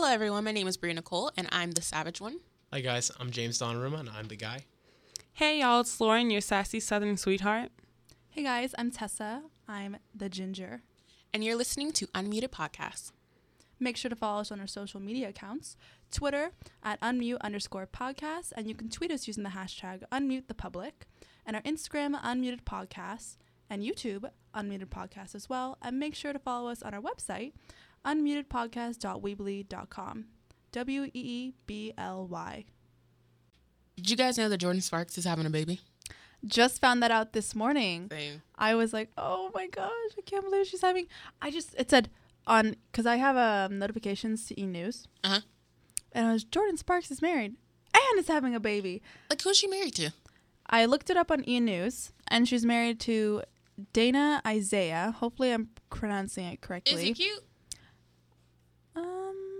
Hello, everyone. My name is Bria Nicole, and I'm the Savage One. Hi guys, I'm James Donnarumma and I'm the guy. Hey y'all, it's Lauren, your sassy southern sweetheart. Hey guys, I'm Tessa. I'm the ginger. And you're listening to Unmuted Podcast. Make sure to follow us on our social media accounts Twitter at unmute underscore podcast, and you can tweet us using the hashtag unmute the public, and our Instagram, unmuted podcast, and YouTube, unmuted podcast as well. And make sure to follow us on our website, unmutedpodcast.weebly.com. W E E B L Y. Did you guys know that Jordin Sparks is having a baby? Just found that out this morning. Same. I was like, oh my gosh, I can't believe she's having. I just, it said on, because I have um, notifications to e news. Uh huh. And it was Jordin Sparks is married and is having a baby. Like, who's she married to? I looked it up on E News and she's married to Dana Isaiah. Hopefully I'm pronouncing it correctly. Is he cute?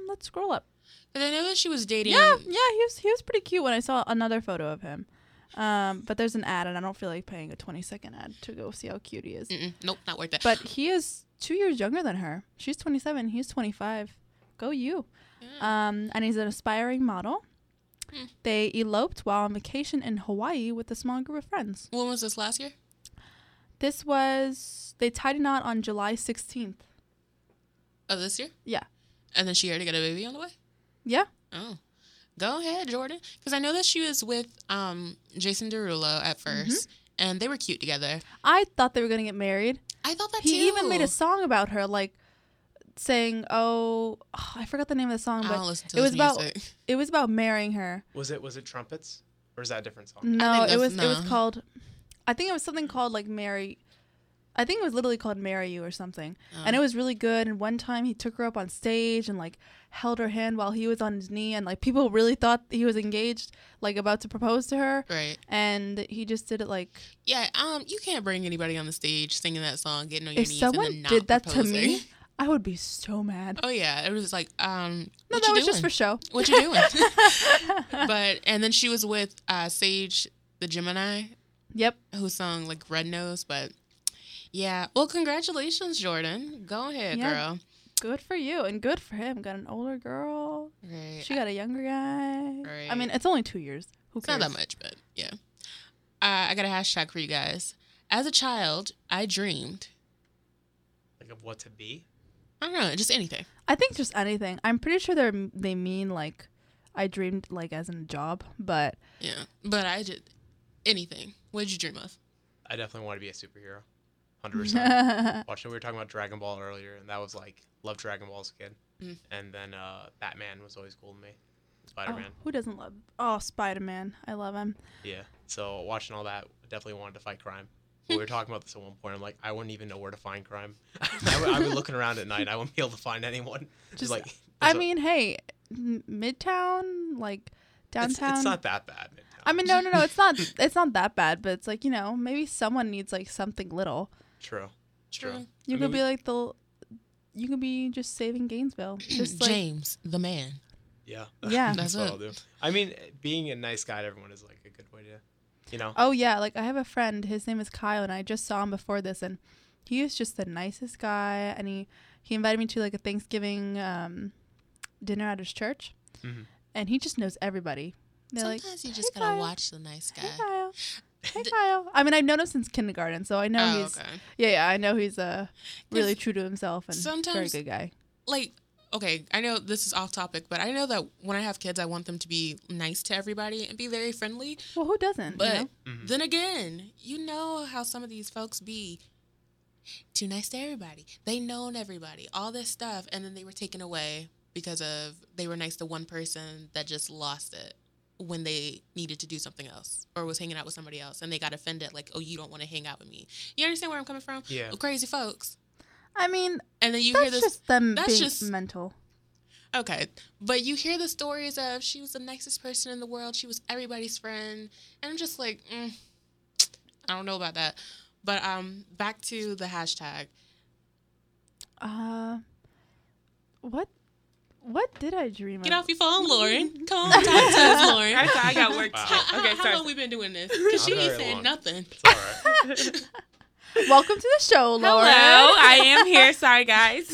Let's scroll up. Because I know that she was dating. Yeah, yeah, he was he was pretty cute when I saw another photo of him. Um, but there's an ad and I don't feel like paying a 20 second ad to go see how cute he is. Mm-mm, nope, not worth it. But he is two years younger than her. She's 27. He's 25. Go you. Yeah. Um, and he's an aspiring model. Hmm. They eloped while on vacation in Hawaii with a small group of friends. when was this last year? This was they tied a knot on July 16th. Oh, this year? Yeah. And then she already got a baby on the way? Yeah. Oh. Go ahead, Jordin. Because I know that she was with um, Jason Derulo at 1st and they were cute together. I thought they were gonna get married. I thought that He too. even made a song about her, like saying, "Oh, oh, I forgot the name of the song, I but don't to it his was about it was about marrying her." Was it was it trumpets or is that a different song? No, it that's- was it was called. I think it was something called like "Marry." I think it was literally called "Marry You" or something, and Oh. it was really good. And one time he took her up on stage and like held her hand while he was on his knee, and like people really thought he was engaged, like about to propose to her. Right. And he just did it like Yeah, um, you can't bring anybody on the stage singing that song, getting on your if knees, someone and then not did that to me, I would be so mad. Oh yeah, it was like, um, No, that was doing? just for show. what you doing? but and then she was with uh, Sage the Gemini, Yep. who sung like Red Nose. But yeah, well, congratulations, Jordin. Go ahead, Yeah. girl. Good for you and good for him. Got an older girl. Right. She got a younger guy. I mean, it's only two years. Who It's cares? not that much, but yeah. Uh, I got a hashtag for you guys. As a child, I dreamed. Like of what to be? I don't know, just anything. I think just anything. I'm pretty sure they they mean like I dreamed like as in a job, but Yeah, but I did anything. What did you dream of? I definitely want to be a superhero. Hundred percent. Watching we were talking about Dragon Ball earlier, and that was like love Dragon Ball as a kid. Mm. And then uh, Batman was always cool to me. oh, Spider Man. who doesn't love? Oh, Spider Man. I love him. Yeah. So watching all that, definitely wanted to fight crime. We were talking about this at one point. I'm like, I wouldn't even know where to find crime. I would, be looking around at night. I wouldn't be able to find anyone. Just, Just- like I there's a- mean, hey, Midtown, like it's, downtown. it's not that bad. Midtown. I mean, no, no, no. It's not. It's not that bad, but it's like you know, maybe someone needs like something little. True. True. True. You I could mean, be like the. You could be just saving Gainesville. Just like James, the man. Yeah. Yeah. That's That's what it. I'll do. I mean, being a nice guy to everyone is like a good way to, you know. Oh yeah, like I have a friend. His name is Kyle, and I just saw him before this, and he is just the nicest guy. And he he invited me to like a Thanksgiving um, dinner at his church, Mhm. and he just knows everybody. They're like, Sometimes you just "Hey, gotta Kyle. watch the nice guy. "Hey Kyle, hey Kyle." I mean, I've known him since kindergarten, so I know Oh, he's okay. yeah, yeah. I know he's uh really 'Cause true to himself and very good guy. Like, okay, I know this is off topic, but I know that when I have kids, I want them to be nice to everybody and be very friendly. Well, who doesn't? But you know? Mhm. then again, you know how some of these folks be too nice to everybody. They known everybody, all this stuff, and then they were taken away because of they were nice to one person that just lost it when they needed to do something else or was hanging out with somebody else and they got offended like oh you don't want to hang out with me you understand where i'm coming from Yeah. crazy folks I mean, and then you that's hear this just them that's being just- mental. Okay, but you hear the stories of she was the nicest person in the world. She was everybody's friend, and I'm just like, mm, I don't know about that. But um, back to the hashtag. Uh, what what did I dream Get of? off your phone, Lauren. Come on, talk to us, Lauren. I I got work Wow. to do. How, Okay, how sorry. long we been doing this? Because she ain't saying long. nothing. It's all right. Welcome to the show, Laura. Hello, I am here. Sorry, guys.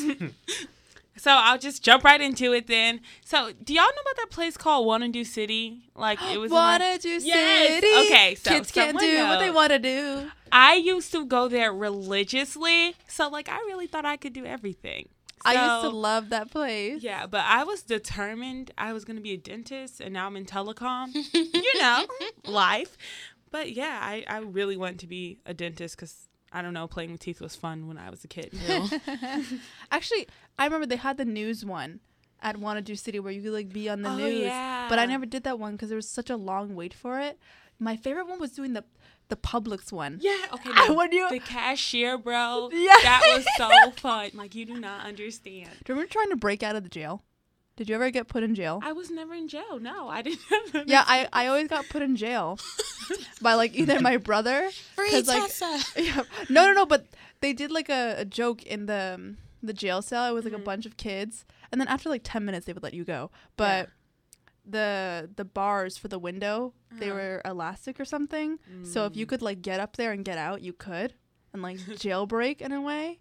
so I'll just jump right into it then. So, do y'all know about that place called Wannado City? Like it was in, like- Wanna do Yes, city? okay, so kids can't someone do what they want to do. I used to go there religiously, so like I really thought I could do everything. I used to love that place. Yeah, but I was determined I was going to be a dentist, and now I'm in telecom. you know, life. But yeah, I, I really wanted to be a dentist because I don't know, playing with teeth was fun when I was a kid. Actually, I remember they had the news one at Wannado City where you could like be on the Oh, news. yeah. But I never did that one because there was such a long wait for it. My favorite one was doing the the Publix one. Yeah, okay. No, when you the cashier, bro. Yeah. That was so fun. Like you do not understand. do you remember trying to break out of the jail? Did you ever get put in jail? I was never in jail. No, I didn't. yeah, I, I always got put in jail by like either my brother. Free like, Tessa. Yeah. No, no, no. But they did like a, a joke in the um, the jail cell. It was like Mhm. a bunch of kids, and then after like ten minutes, they would let you go. But the the bars for the window they Uh-huh. were elastic or something. So if you Mm. could like get up there and get out, you could, and like jailbreak in a way.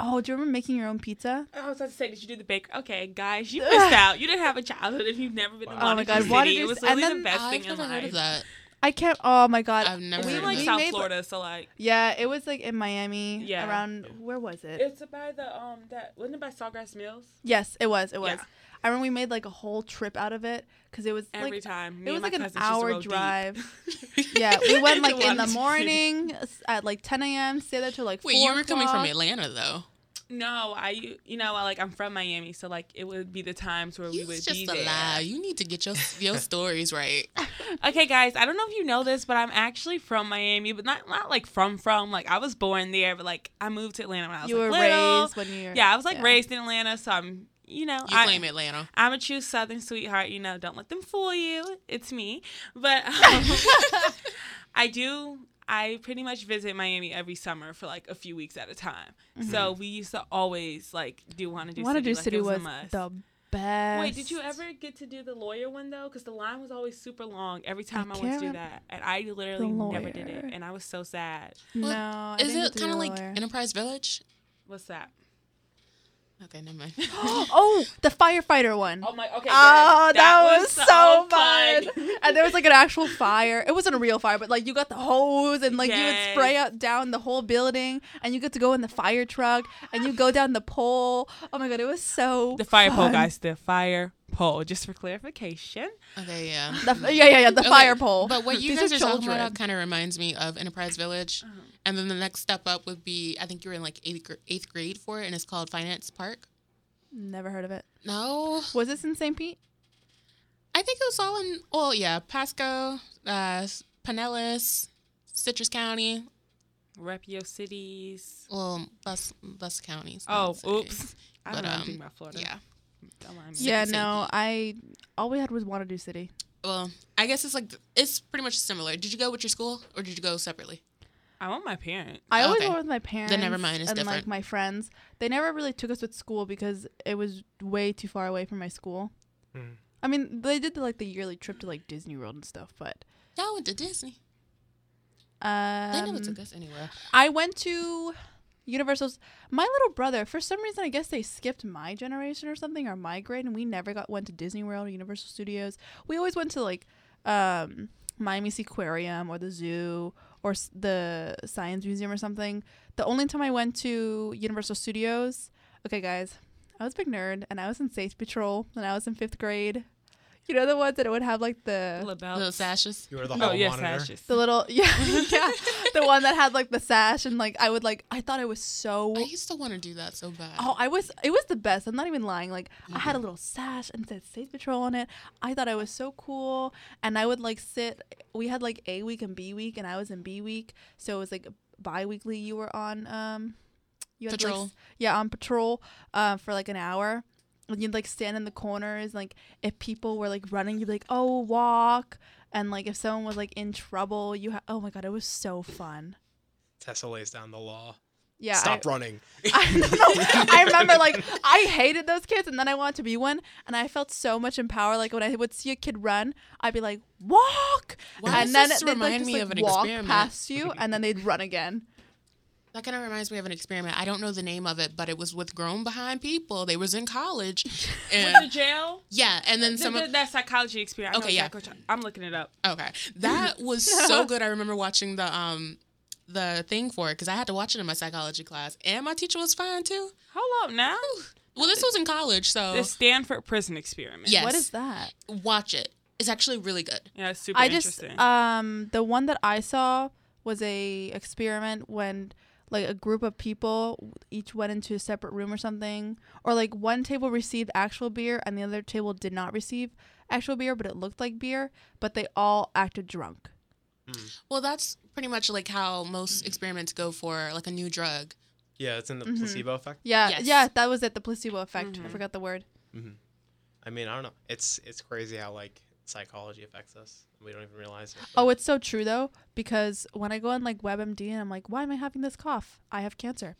Oh, do you remember making your own pizza? I was about to say, did you do the bake? Okay, guys, you missed out. You didn't have a childhood if you've never been to Wow. Oh my God, Do Wanna City. It was C- and then the best I've thing in never heard life. of that. I can't. Oh my god. I've never We heard like. South made, Florida, so like Yeah, it was like in Miami. Yeah. Around where was it? it's by the um that wasn't it by Sawgrass Mills? yes, it was. It was. Yeah. I remember we made like a whole trip out of it because it was Every like time. Me it was like an cousins used to hour drive. yeah, we went like in the morning at like 10 a.m. Stay there till like. Wait, 4 you were coming from. Atlanta though. No, I you know like I'm from Miami, so like it would be the times where we It's would just be a there. lie. You need to get your your stories right. Okay, guys, I don't know if you know this, but I'm actually from Miami, but not not like from from. Like I was born there, but like I moved to Atlanta when I was You like, were little. raised when you were. Yeah, I was like yeah. raised in Atlanta, so I'm you know You I, claim Atlanta. I'm a true Southern sweetheart. You know, don't let them fool you. It's me. But um, I do. I pretty much visit Miami every summer for like a few weeks at a time. So we used to always like do want to do Wanna. Do like, City it was, was the best. Wait, did you ever get to do the lawyer one though? Because the line was always super long every time I, went to do that, and I literally never did it, and I was so sad. No. Well, I Is didn't it kind of like. Enterprise Village? What's that? Okay, never mind. oh, the firefighter one. Oh my. Okay. Oh, ah, yes, that, was, so fun. and there was like an actual fire. It wasn't a real fire, but like you got the hose and like you would spray Yes. out down the whole building and you get to go in the fire truck and you go down the pole. Oh my god, it was so The fire pole, guys. The fire pole. Just for clarification. Okay, yeah. The, yeah, yeah, yeah, the Okay, fire pole. But what you These guys are, talking children. about kind of reminds me of Enterprise Village. Uh-huh. And then the next step up would be I think you were in like eighth, eighth grade for it, and it's called Finance Park. Never heard of it. No, Was this in St. Pete? I think it was all in. Oh yeah, Pasco, uh, Pinellas, Citrus County. Rep your cities. Well, Bus Bus counties. Oh, oops. I don't But, know um, anything about Florida. Yeah. Don't mind me. Yeah, no. I all we had was Wannado City. Well, I guess it's like it's pretty much similar. Did you go with your school or did you go separately? I want my parents. I always Okay. went with my parents. never mind, it's and like my friends. They never really took us with school because it was way too far away from my school. Mm. I mean, they did like the yearly trip to like Disney World and stuff, but Y'all went to Disney. um, They never took us anywhere. I went to Universal's. My little brother, for some reason, I guess they skipped my generation or something, or my grade, and we never got went to Disney World or Universal Studios. We always went to like um, Miami Seaquarium or the zoo or the Science Museum or something. The only time I went to Universal Studios, okay, guys, I was a big nerd, and I was in Space Patrol, and I was in fifth grade. You know the ones that would have like the Labelle. Little sashes. You were the Oh hall yes, monitor. sashes. the little yeah yeah the one that had like the sash and like I would like I thought it was so I used to want to do that so bad. oh I was it was the best I'm not even lying like I had a little sash and said State Patrol on it I thought I was so cool and I would like sit we had like A week and B week and I was in B week so it was like bi-weekly you were on um you had to, like, Patrol. yeah on patrol uh, for like an hour and you'd like stand in the corners like if people were like running you'd be like oh walk and like if someone was like in trouble you ha- oh my god it was so fun Tessa lays down the law. yeah Stop I, running. I, no, I remember like I hated those kids and then I wanted to be one and I felt so much empowered like when I would see a kid run I'd be like walk Why and does then this they'd like, just, me like, of an walk experiment? past you and then they'd run again That kind of reminds me of an experiment. I don't know the name of it, but it was with grown behind people. They was in college, With the and jail. yeah, and then The- some. the- of, that psychology experience. I know Okay, yeah. exactly I'm looking it up. okay, that was so good. I remember watching the um the thing for it because I had to watch it in my psychology class, and my teacher was fine too. Hold up now. Well, this was in college, so The Stanford prison experiment. Yes. What is that? watch it. It's actually really good. Yeah, it's super I just interesting. um the one that I saw was a experiment when like a group of people each went into a separate room or something or like one table received actual beer and the other table did not receive actual beer but it looked like beer but they all acted drunk. Well, that's pretty much like how most experiments go for like a new drug. Yeah, it's in the Mhm. placebo effect. Yeah, Yes. yeah, that was it the placebo effect. I Mhm. forgot the word. I mean, I don't know. It's it's crazy how like psychology affects us. We don't even realize it. Oh, it's so true though because when I go on like WebMD and I'm like, why am I having this cough? I have cancer,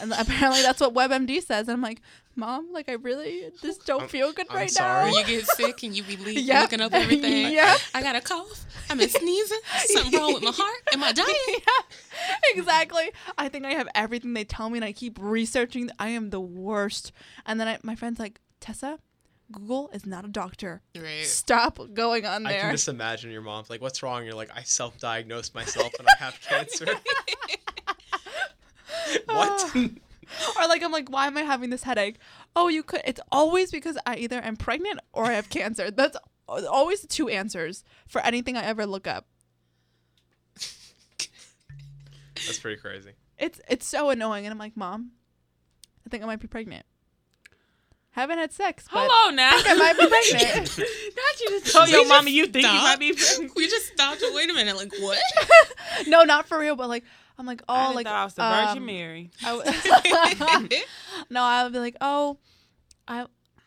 and apparently that's what WebMD says. And I'm like, mom, like I really just don't I'm- feel good I'm right sorry. Or now. you get sick and you be le- Yep. looking up everything. yeah. I got a cough. I've been sneezing. Something wrong with my heart. Am I dying? yeah, exactly. I think I have everything they tell me, and I keep researching. I am the worst. And then I, my friend's like, Tessa, Google is not a doctor. Right. Stop going on there. I can just imagine your mom's like, "What's wrong?" You're like, "I self-diagnosed myself and I have cancer." what? or like I'm like, why am I having this headache? Oh, you could. It's always because I either am pregnant or I have cancer. That's always the two answers for anything I ever look up. That's pretty crazy. It's it's so annoying, and I'm like, mom, I think I might be pregnant. Haven't had sex, but Hello now. I might be pregnant. Not you just told your just mama you think you stopped. might be pregnant. We just stopped and wait a minute. Like what? no, not for real, but like I'm like, oh, I done like thought I was the Virgin um, Mary. I w- no, I would be like, oh, I,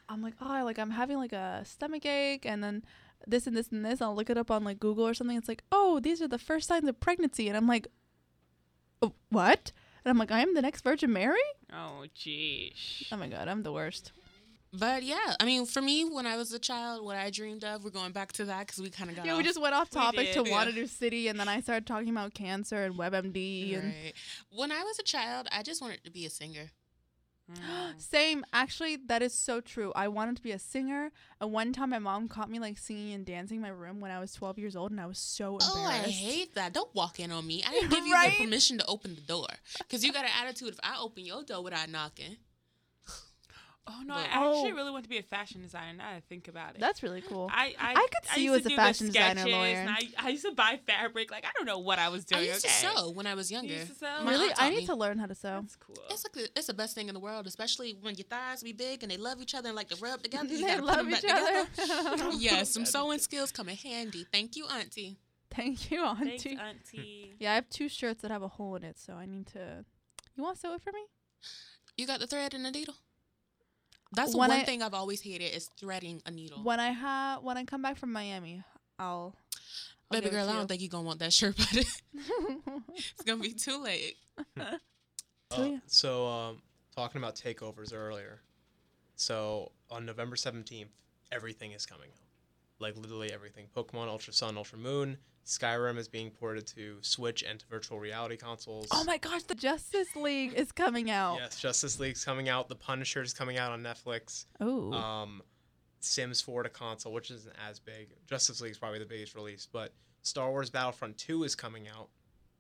I'm like, oh, like I'm having like a stomach ache, and then this and this and this. I'll look it up on like Google or something. It's like, oh, these are the first signs of pregnancy, and I'm like, oh, what? And I'm like, I am the next Virgin Mary. Oh, jeez. Oh my god, I'm the worst. But yeah, I mean, for me, when I was a child, what I dreamed of, we're going back to that because we kind of got Yeah, off. we just went off topic to did, yeah. Wannado City, and then I started talking about cancer and WebMD and Right. When I was a child, I just wanted to be a singer. Mm. Same. Actually, that is so true. I wanted to be a singer. And one time my mom caught me like singing and dancing in my room when I was 12 years old and I was so embarrassed. Oh, I hate that. Don't walk in on me. I didn't give you Right? the permission to open the door. Because you got an attitude if I open your door without knocking. Oh no, But- I oh. actually Oh. really want to be a fashion designer. Now that I think about it. That's really cool. I, I, I could see you as a do the fashion designer, sketches, Lauren. and I, I used to buy fabric. Like I don't know what I was doing. I used okay. to sew when I was younger. used to sew? Really? I need me. to learn how to sew. That's cool. It's like the, it's the best thing in the world, especially when your thighs be big and they love each other and like to rub together. You They love them back each other. together. yes, some sewing skills come in handy. Thank you, Auntie. Thank you, Auntie. Thanks, auntie. Yeah, I have two shirts that have a hole in it, so I need to. You want to sew it for me? You got the thread and the needle. That's When one I- thing I've always hated is threading a needle. When I have when I come back from Miami, I'll. I'll Baby girl, I don't think you're gonna want that shirt, but it's gonna be too late. Uh, so, um, talking about takeovers earlier. So on November seventeenth, everything is coming out. Like literally everything. Pokemon Ultra Sun, Ultra Moon. Skyrim is being ported to Switch and to virtual reality consoles. oh my gosh, the Justice League is coming out. Yes, Justice League's coming out. The Punisher is coming out on Netflix. Oh. Um, Sims 4 to console, which isn't as big. Justice League is probably the biggest release, but Star Wars Battlefront 2 is coming out,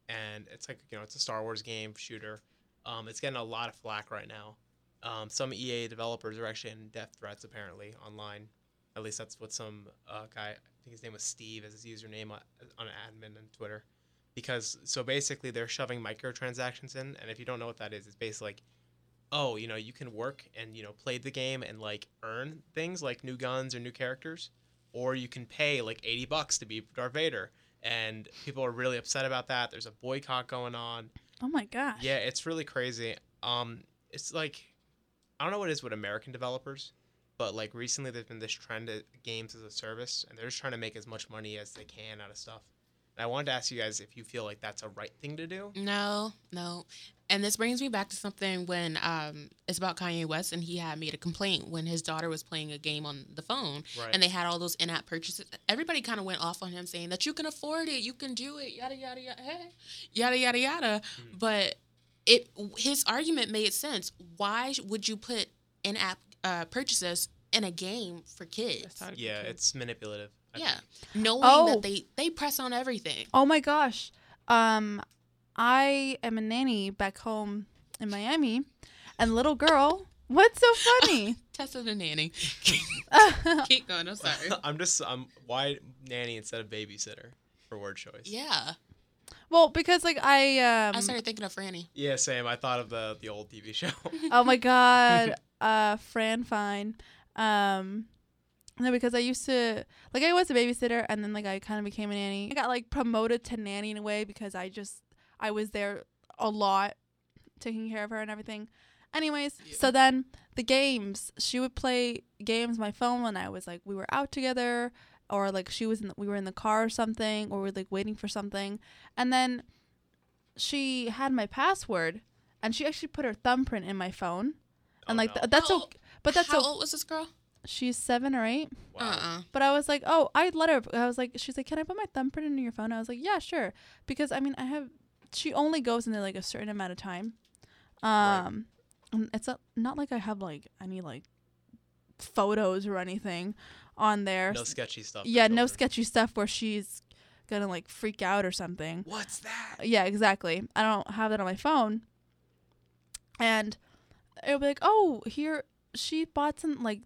and it's like you know it's a Star Wars game shooter. Um, it's getting a lot of flack right now. Um, some EA developers are actually in death threats apparently online. At least that's what some uh, guy, I think his name was Steve, as his username on, on admin on Twitter. Because so basically they're shoving microtransactions in, and if you don't know what that is, it's basically like oh, you know, you can work and you know play the game and like earn things like new guns or new characters, or you can pay like eighty bucks to be Darth Vader. And people are really upset about that. There's a boycott going on. oh my gosh. Yeah, it's really crazy. Um, it's like I don't know what it is with American developers, but like recently there's been this trend of games as a service, and they're just trying to make as much money as they can out of stuff. And I wanted to ask you guys if you feel like that's a right thing to do. No, no. And this brings me back to something when um, it's about Kanye West, and he had made a complaint when his daughter was playing a game on the phone, Right. and they had all those in-app purchases. Everybody kind of went off on him, saying that you can afford it, you can do it, yada yada yada, hey, yada yada yada. Mhm. But it his argument made sense. Why would you put in-app uh, purchases in a game for kids? Yeah, kids. it's manipulative. I Yeah, think. knowing Oh. that they they press on everything. Oh my gosh. Um I am a nanny back home in Miami and little girl, what's so funny? Tessa the nanny. Keep going. I'm sorry. I'm just I'm why nanny instead of babysitter for word choice. Yeah, well, because like I um I started thinking of Franny. Yeah, same. I thought of the the old TV show. Oh my god. Uh Fran Fine. Um no, because I used to like I was a babysitter and then like I kind of became a nanny. I got like promoted to nanny in a way because I just I was there a lot taking care of her and everything. Anyways, Yeah. so then the games, she would play games my phone when I was like we were out together or like she was in the, we were in the car or something or we're like waiting for something. And then she had my password and she actually put her thumbprint in my phone. And Oh, like no. th- that's How okay. But that's How o- old was this girl? she's 7 or 8. wow. Uh-uh. But I was like, "Oh, I'd let her." I was like, "She's like, can I put my thumbprint in your phone?" I was like, "Yeah, sure." Because I mean, I have. She only goes in there like a certain amount of time. Right. Um, and it's not, not like I have like any like photos or anything on there. No sketchy stuff. yeah, no children. sketchy stuff where she's gonna like freak out or something. What's that? Yeah, exactly. I don't have that on my phone. And it'll be like, oh, here she bought some like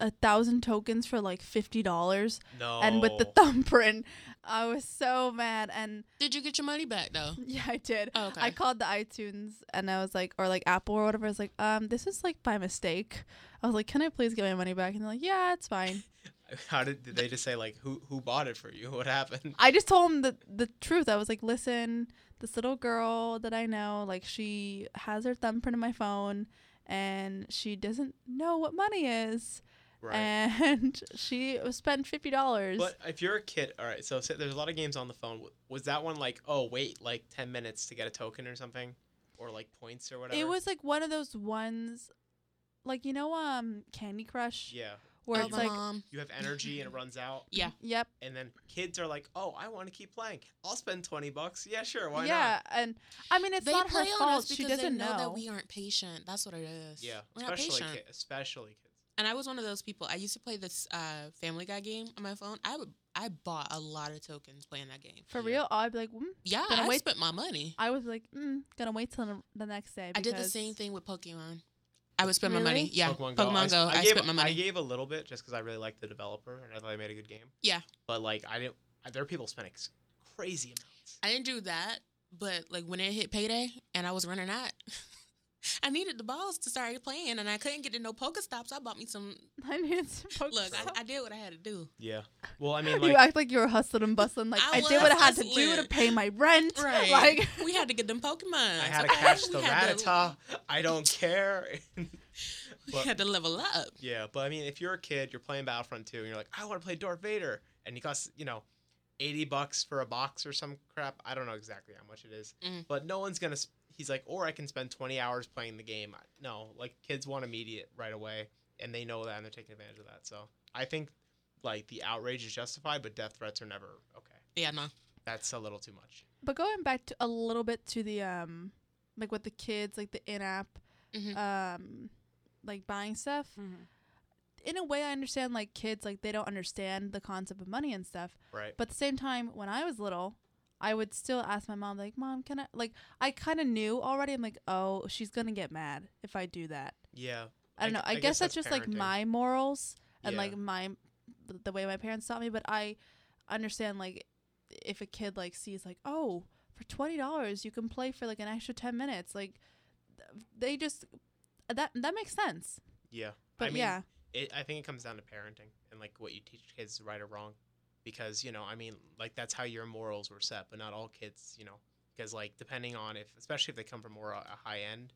a thousand tokens for like fifty dollars, No. and with the thumbprint, I was so mad. And Did you get your money back though? yeah, I did. Oh, okay. I called the iTunes and I was like, or like Apple or whatever. I was like, um, this is like by mistake. I was like, can I please get my money back? And they're like, yeah, it's fine. How did, did they just say like who who bought it for you? What happened? I just told him the the truth. I was like, listen, this little girl that I know, like she has her thumbprint in my phone, and she doesn't know what money is, Right. and she spent fifty dollars. But if you're a kid, all right. So say there's a lot of games on the phone. Was that one like, oh wait, like ten minutes to get a token or something, or like points or whatever? It was like one of those ones, like you know, um, Candy Crush, Yeah. Where Oh, it's like, mom. You have energy and it runs out, Yeah. yep, and then kids are like, oh, I want to keep playing. I'll spend twenty bucks. Yeah, sure. Why not? yeah, and I mean, it's they not her on fault. us She because doesn't they know, know. that we aren't patient. That's what it is. Yeah. we're not Especially patient. ki- especially kids. And I was one of those people. I used to play this uh, Family Guy game on my phone. I would. I bought a lot of tokens playing that game. For Yeah. real, I'd be like, mm. Yeah, Gonna I wait- spent my money. I was like, mm, gonna wait till the- the next day. I did the same thing with Pokemon. I would spend my money. Yeah, Pokemon Pokemon, Go. Go. I, I, gave, spent my money. I gave a little bit just because I really liked the developer and I thought they made a good game. Yeah. But like I didn't. There are people spending crazy amounts. I didn't do that, but like when it hit payday and I was running out, I needed the balls to start playing, and I couldn't get to no Pokestops. I bought me some. I need some Look, Pokestop. I, I did what I had to do. Yeah. Well, I mean, you act like you were hustling and bustling. Like I I, did what I was had to do to pay my rent. Right. Like we had to get them Pokemon. I had to catch the Rattata. I don't care. We had to level up. Yeah, but I mean, if you're a kid, you're playing Battlefront 2, and you're like, I want to play Darth Vader, and he costs, you know, 80 bucks for a box or some crap. I don't know exactly how much it is, Mm. but no one's gonna. Sp- he's like, or I can spend 20 hours playing the game. No, like kids want immediate right away, and they know that, and they're taking advantage of that. So I think like the outrage is justified, but death threats are never okay. Yeah, no. That's a little too much. But going back to a little bit to the um, like with the kids, like the in-app, Mhm. um, like buying stuff. Mhm. In a way, I understand like kids, like they don't understand the concept of money and stuff. Right. But at the same time, when I was little, I would still ask my mom, like, "Mom, can I?" Like, I kind of knew already. I'm like, "Oh, she's gonna get mad if I do that." Yeah. I don't know. I, guess, that's, just like my morals and Yeah. like my the way my parents taught me. But I understand like if a kid like sees like oh for twenty dollars you can play for like an extra ten minutes like they just that that makes sense. Yeah. But I mean, yeah, it, I think it comes down to parenting and like what you teach kids right or wrong, because you know, I mean, like that's how your morals were set, but not all kids, you know, because like depending on if, especially if they come from more a, a high end,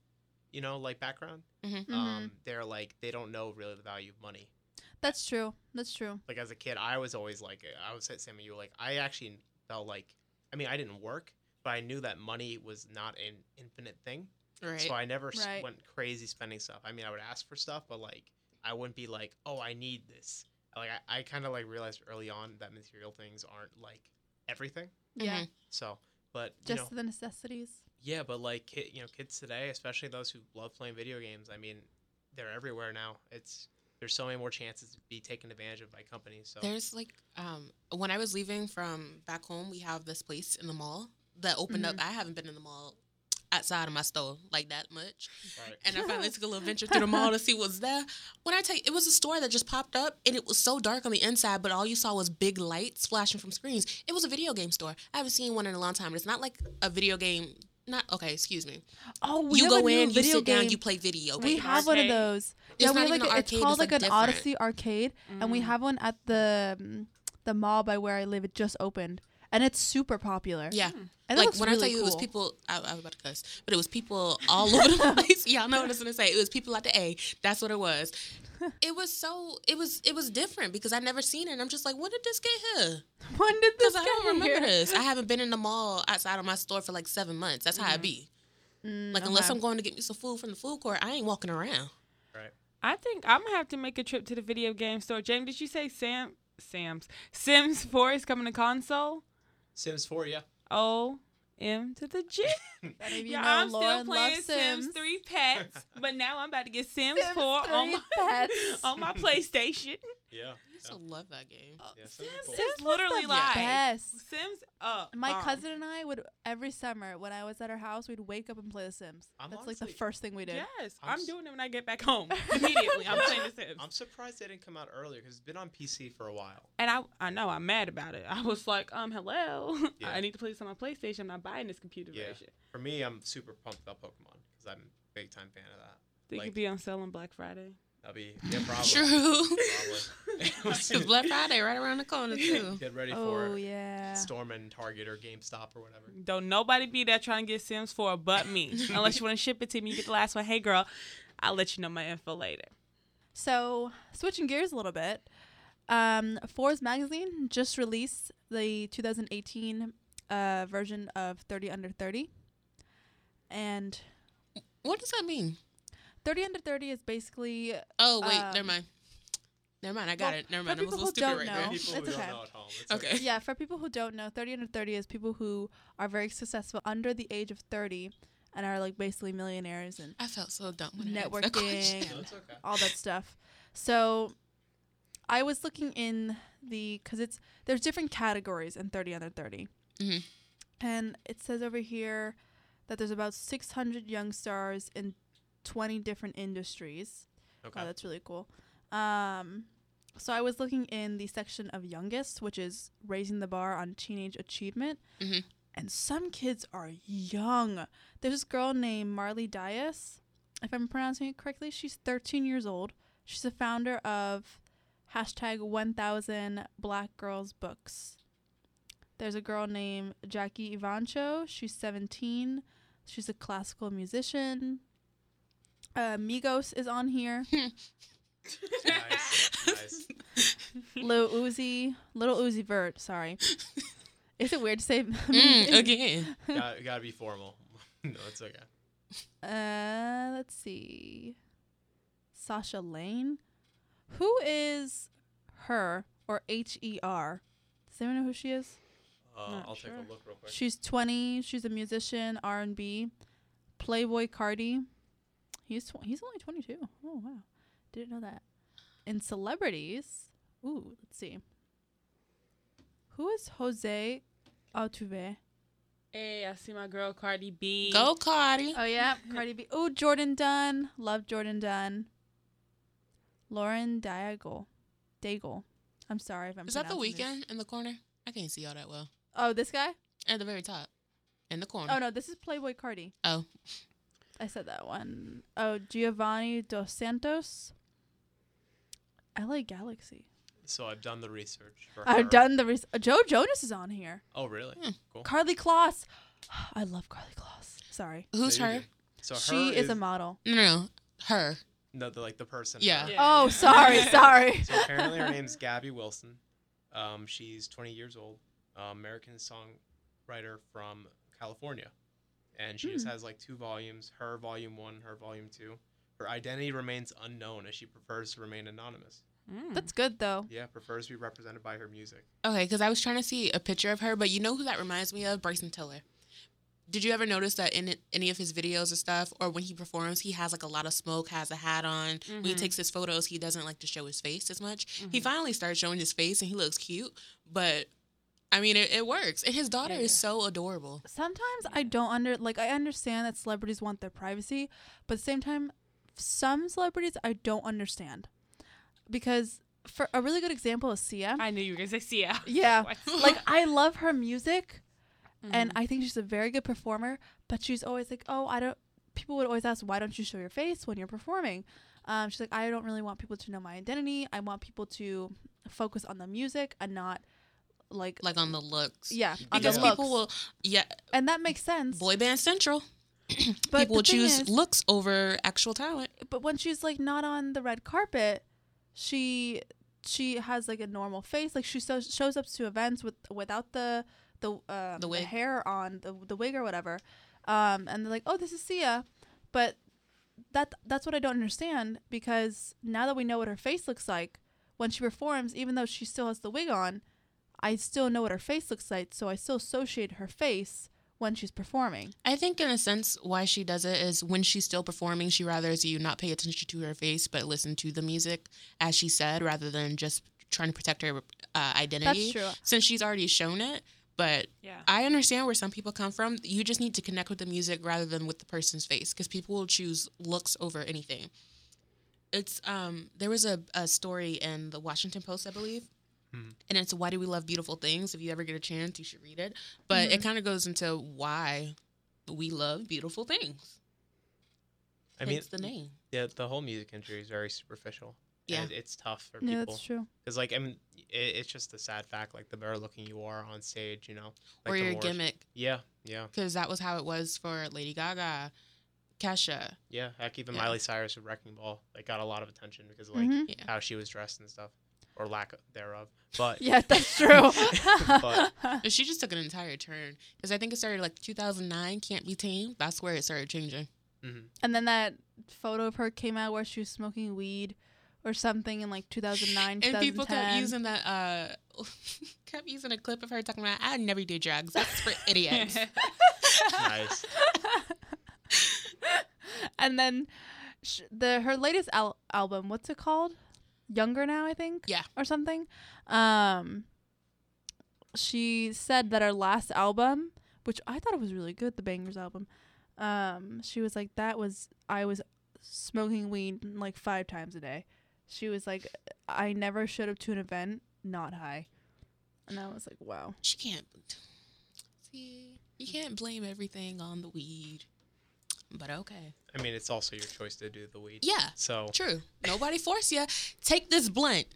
you know, like background, Mhm. um, they're like they don't know really the value of money. that's true. That's true. Like as a kid, I was always like, I was at Sam, you like, I actually felt like, I mean, I didn't work, but I knew that money was not an infinite thing. Right. So I never Right. went crazy spending stuff. I mean, I would ask for stuff, but like I wouldn't be like, oh, I need this. Like I, I kind of like realized early on that material things aren't like everything. Yeah. Mhm. So, But you Just know, the necessities. yeah, but like ki- you know, kids today, especially those who love playing video games, I mean, they're everywhere now. It's there's so many more chances to be taken advantage of by companies. So There's like um when I was leaving from back home, we have this place in the mall that opened up. I haven't been in the mall outside of my store like that much. right. And I finally took a little venture through the mall to see what's there. When I tell you, it was a store that just popped up and it was so dark on the inside, but all you saw was big lights flashing from screens. It was a video game store. I haven't seen one in a long time. It's not like a video game. Not okay. Excuse me. Oh, we You have a go new in, you video sit down, game. you play video Games. we have one of those. It's yeah, we not have even like an a- it's arcade, called it's, like like, an different. Odyssey arcade, and we Mm. have one at the um, the mall by where I live. It just opened, and it's super popular. Yeah. and like looks when I really tell you it was people, I, I was about to cuss, but it was people all over the place. Y'all know what I was gonna say. It was people at the A. That's what it was. It was so. It was. It was different because I never seen it. and I'm just like, when did this get here? When did this Because I get don't remember here? this. I haven't been in the mall outside of my store for like seven months. That's how I be. Mm, Like unless okay. I'm going to get me some food from the food court, I ain't walking around. Right. I think I'm gonna have to make a trip to the video game store. James, did you say Sam Sam's Sims 4 is coming to console? Sims 4, yeah. O M to the G. Any you yeah, know I'm Lauren still playing Sims. Sims. 3 pets, but now I'm about to get Sims, Sims 4 on my on my PlayStation. Yeah. I used to love that game. Yeah, Sims Sims is cool. Sims was literally the like best. Sims up. My bomb. cousin and I would every summer when I was at her house, we'd wake up and play The Sims. I'm That's like the first thing we did. Yes, I'm I'm, s- doing it when I get back home. Immediately, I'm playing The Sims. I'm surprised they didn't come out earlier because it's been on PC for a while. And I, I know I'm mad about it. I was like, um, hello, Yeah. I need to play this on my PlayStation. I'm not buying this computer Yeah. version. For me, I'm super pumped about Pokemon because I'm a big time fan of that. They Like- it'd be on sale on Black Friday. That'll be yeah, probably. True. Probably. It's Black Friday right around the corner too. Get ready Oh for yeah. Storm Target or GameStop or whatever. Don't nobody be there trying to get Sims 4 but me. Unless you want to ship it to me, you get the last one. Hey girl, I'll let you know my info later. So switching gears a little bit, um, Forbes magazine just released the 2018 uh, version of 30 Under 30, and What does that mean? 30 Under 30 is basically Oh wait, Um, never mind. Never mind. I got well, it. Never mind. I was a people little who stupid don't right know, there. It's who okay. know at home. It's Okay. yeah for people who don't know 30 Under 30 is people who are very successful under the age of 30 and are like basically millionaires and I felt so dumb when I that networking question. No, it's okay. all that stuff. So I was looking in the because it's there's different categories in 30 under 30, Mhm. and it says over here that there's about 600 young stars in 20 different industries. Okay. Oh, that's really cool. Um, so I was looking in the section of youngest, which is raising the bar on teenage achievement. Mhm. And some kids are young. There's this girl named Marley Dias, if I'm pronouncing it correctly. She's 13 years old. She's the founder of hashtag 1000 Black Girls Books. There's a girl named Jackie Evancho. She's 17. She's a classical musician. Uh, Migos is on here. nice. nice. Lil Uzi, Little Uzi Vert. Sorry. Is it weird to say? Mm, again. Got, gotta be formal. no, it's okay. Uh, let's see. Sasha Lane. Who is her or H E R? Does anyone know who she is? Uh, I'll sure. take a look real quick. She's 20. She's a musician, R&B. Playboi Carti. He's tw- he's only 22. Oh wow. Didn't know that. In celebrities, ooh, let's see. Who is Jose Altuve? Hey, I see my girl Cardi B. Go Cardi. Oh yeah, Cardi B. Oh, Jourdan Dunn. Love Jourdan Dunn. Lauren Daigle. Daigle. I'm sorry if I'm Is that the pronouncing this- Weeknd in the corner? I can't see all that well. Oh, this guy? At the very top. In the corner. Oh no, this is Playboi Carti. Oh. I said that one. Oh, Giovanni Dos Santos. LA Galaxy. So I've done the research. For. I've done the res- uh, Joe Jonas is on here. Oh, really? Hmm. Cool. Karlie Kloss. I love Karlie Kloss. Sorry. Who's No, you're her? So she her is, a model. No, no, no. Her. no, the, like the person. Yeah. Yeah. Oh, sorry, sorry. So apparently her name's Gabi Wilson. Um, she's 20 years old, um, American songwriter from California, and she just Hmm. has like two volumes. Her volume one, her volume two. Her identity remains unknown as she prefers to remain anonymous. Mm. That's good though. Yeah, prefers to be represented by her music. Okay, because I was trying to see a picture of her, but you know who that reminds me of? Bryson Tiller. Did you ever notice that in any of his videos and stuff, or when he performs, he has like a lot of smoke, has a hat on. When he Mhm. takes his photos, he doesn't like to show his face as much. He Mhm. finally started showing his face, and he looks cute. But I mean, it, it works, and his daughter is Yeah. so adorable. Sometimes I don't under like I understand that celebrities want their privacy, but at the same time, some celebrities I don't understand because for a really good example is Sia. I knew you were gonna say Sia. Yeah. Like I love her music and Mhm. I think she's a very good performer, but she's always like, "Oh, I don't." People would always ask, "Why don't you show your face when you're performing?" Um, she's like, "I don't really want people to know my identity. I want people to focus on the music and not like Like on the looks. yeah, Because the people looks." will, yeah, and that makes sense. boy band central. but people will choose is- looks over actual talent. but when she's like not on the red carpet, she she has like a normal face. Like she so, shows up to events with without the the um, the, wig. hair on the the wig or whatever, um, and they're like, oh, this is Sia, but that that's what I don't understand because now that we know what her face looks like when she performs, even though she still has the wig on, I still know what her face looks like, so I still associate her face when she's performing. I think, in a sense, why she does it is when she's still performing, she rather you not pay attention to her face, but listen to the music, as she said, rather than just trying to protect her uh, identity. That's true. Since she's already shown it, but yeah. I understand where some people come from. You just need to connect with the music rather than with the person's face, because people will choose looks over anything. It's um, there was a, a story in the Washington Post, I believe, Mhm. and it's "Why Do We Love Beautiful Things?" If you ever get a chance, you should read it. But it kind of goes into why we love beautiful things. I mean, Hence the name. yeah, the whole music industry is very superficial. Yeah. and it's tough for Yeah, people that's true. because, like, I mean, it, it's just a sad fact. Like, the better looking you are on stage, you know, like or your more- gimmick, Yeah, yeah, because that was how it was for Lady Gaga, Kesha. yeah. Heck, even Yeah. Miley Cyrus with Wrecking Ball, like, got a lot of attention because of like Mhm. Yeah. how she was dressed and stuff, or lack thereof. But Yeah, that's true. But- But she just took an entire turn because I think it started like 2009. Can't be tamed. That's where it started changing. mhm. and then that photo of her came out where she was smoking weed or something in like 2009, And 2010. people kept using that. uh Kept using a clip of her talking about, "I never do drugs. That's for idiots." nice. and then sh- the her latest al- album, what's it called? Younger now, I think. Yeah. Or something. Um she said that her last album, which I thought it was really good, the Bangerz album. Um she was like that was I was smoking weed like 5 times a day. She was like I never showed up to an event not high. And I was like, wow. she can't. See, you can't blame everything on the weed. But okay. I mean, it's also your choice to do the weed. Yeah, So true. Nobody forced you. Take this blunt.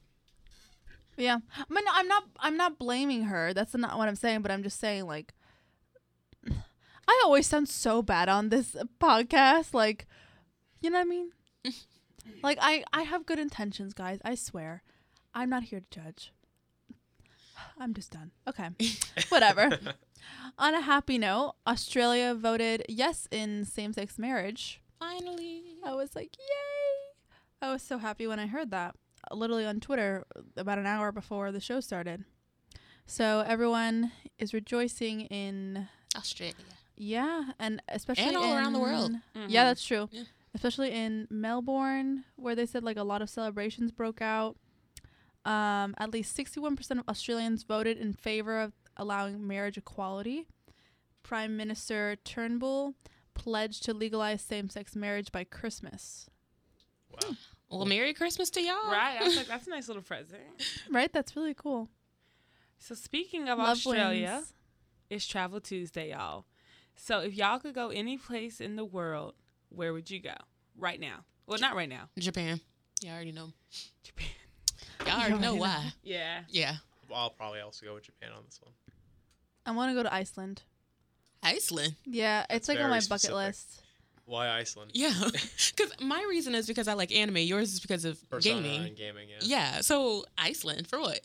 Yeah, I mean, I'm not. I'm not blaming her. That's not what I'm saying. But I'm just saying, like, I always sound so bad on this podcast. Like, you know what I mean? like, I I have good intentions, guys. I swear. I'm not here to judge. I'm just done. Okay, whatever. On a happy note, Australia voted yes in same-sex marriage. Finally. I was like, yay! I was so happy when I heard that. Literally on Twitter about an hour before the show started. So everyone is rejoicing in Australia. yeah, and especially And all around the world. Yeah, Mhm. that's true. Yeah. Especially in Melbourne, where they said like a lot of celebrations broke out. Um, at least sixty-one percent of Australians voted in favor of allowing marriage equality. Prime Minister Turnbull pledged to legalize same-sex marriage by Christmas. wow. Well, Merry Christmas to y'all. Right. I was like, that's a nice little present. Right? That's really cool. So speaking of Love Australia, wins. it's Travel Tuesday, y'all. So if y'all could go any place in the world, where would you go right now? Well, not right now. Japan. Yeah, I already know. Japan. Y'all already know. why. Yeah. Yeah. I'll probably also go with Japan on this one. I want to go to Iceland. Iceland. Yeah, it's That's like on my very bucket list. Why Iceland? Yeah. Because my reason is because I like anime. Yours is because of Persona gaming. and gaming. Yeah. Yeah. So Iceland for what?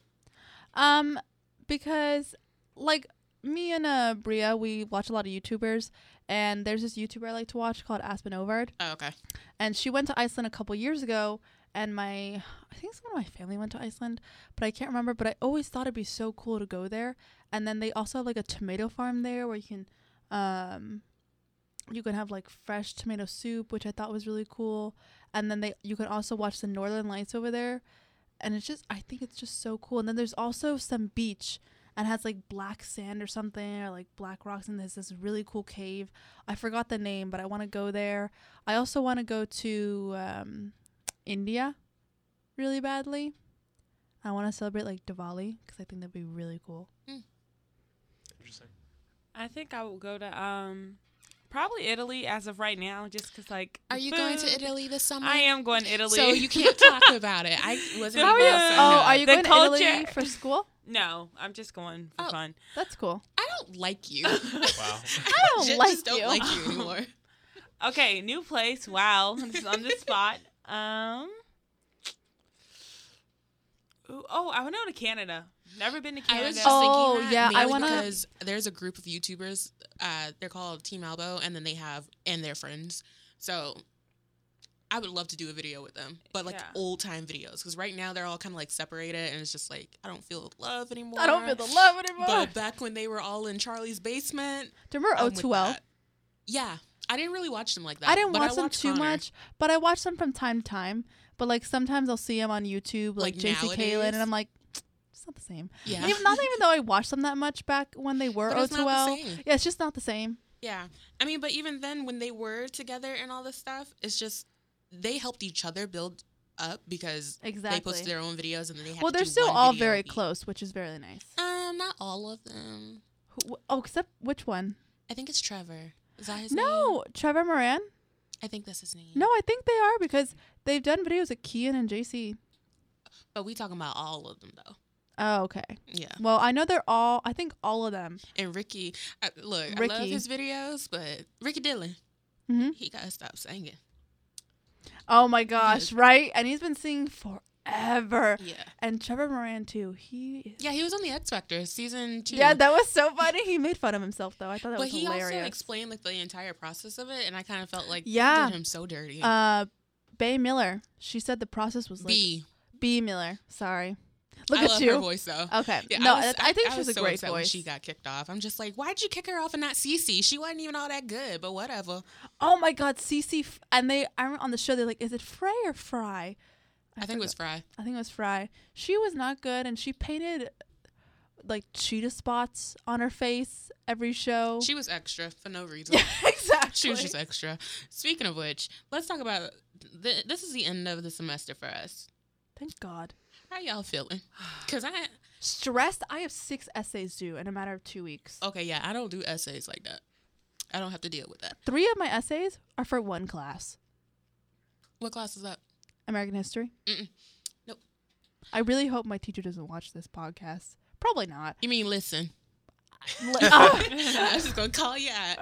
Um, because like me and uh Bria, we watch a lot of YouTubers, and there's this YouTuber I like to watch called Aspen Ovard, Oh, okay. and she went to Iceland a couple years ago, and my I think someone in my family went to Iceland, but I can't remember. But I always thought it'd be so cool to go there, and then they also have like a tomato farm there where you can Um, you can have like fresh tomato soup, which I thought was really cool. And then they you can also watch the northern lights over there, and it's just I think it's just so cool. And then there's also some beach and has like black sand or something or like black rocks and there's this really cool cave. I forgot the name, but I want to go there. I also want to go to um, India really badly. I want to celebrate like Diwali because I think that'd be really cool. Interesting. I think I will go to um probably Italy as of right now, just because like. Are the you going to Italy this summer? I am going to Italy. So you can't talk about it. I wasn't Oh, able yeah. to Oh, are you The going to Italy for school? No, I'm just going for Oh. fun. That's cool. I don't like you. Wow. I don't Just like don't you. like you anymore. Okay, new place. Wow, this is on the spot. Um. ooh, Oh, I want to go to Canada. Never been to I Canada. was just Oh, thinking that yeah, I mainly wanna- because there's a group of YouTubers. Uh, they're called Team Elbow, and then they have and their friends. So I would love to do a video with them, but like Yeah. old time videos, because right now they're all kind of like separated, and it's just like I don't feel love anymore. I don't feel the love anymore. But back when they were all in Charlie's basement, Do you remember I'm O2L? Yeah, I didn't really watch them like that. I didn't watch them too Connor. much, but I watched them from time to time. But like sometimes I'll see them on YouTube, like, Like JC Caylen, and I'm like, it's not the same. Yeah, Even, not even though I watched them that much back when they were But it's not the O2L. Yeah, it's just not the same. Yeah. I mean, but even then, when they were together and all this stuff, it's just they helped each other build up because Exactly. they posted their own videos and then they had well, they're still all very close, which is very nice. Um, not all of them. Who, oh, except which one? I think it's Trevor. Is that his name? No, Trevor Moran. I think that's his name. No, I think they are because they've done videos with Kian and JC. but we talking about all of them though. Oh, okay. Yeah. Well, I know they're all. I think all of them. And Ricky, I, look, I love his videos, but Ricky Dillon, hmm he gotta stop singing. Oh my gosh, right? And he's been singing forever. Yeah. And Trevor Moran too. He is. Yeah, he was on the X Factor season two. Yeah, that was so funny. He made fun of himself though. I thought that but was he hilarious. also explained like the entire process of it, and I kind of felt like Yeah. did him so dirty. uh, Bay Miller. She said the process was like B. B Miller. Sorry. Look I at love you. her voice though. Okay. Yeah, no, I, was, I, think I she was, was a so great upset when voice. she got kicked off. I'm just like, why'd you kick her off and not Cece? She wasn't even all that good, but whatever. oh my God, Cece. And they, I remember on the show, they're like, is it Frey or Fry? I, think it was. Fry. I think it was Fry. She was not good, and she painted like cheetah spots on her face every show. She was extra for no reason. exactly. She was just extra. Speaking of which, let's talk about th- this is the end of the semester for us. Thank God. How y'all feeling? Cause I Stressed. I have six essays due in a matter of two weeks. okay, yeah, I don't do essays like that. I don't have to deal with that. Three of my essays are for one class What class is that? American History. Mm-mm. Nope. I really hope my teacher doesn't watch this podcast. Probably not. You mean listen? Li-. I was just gonna call you out.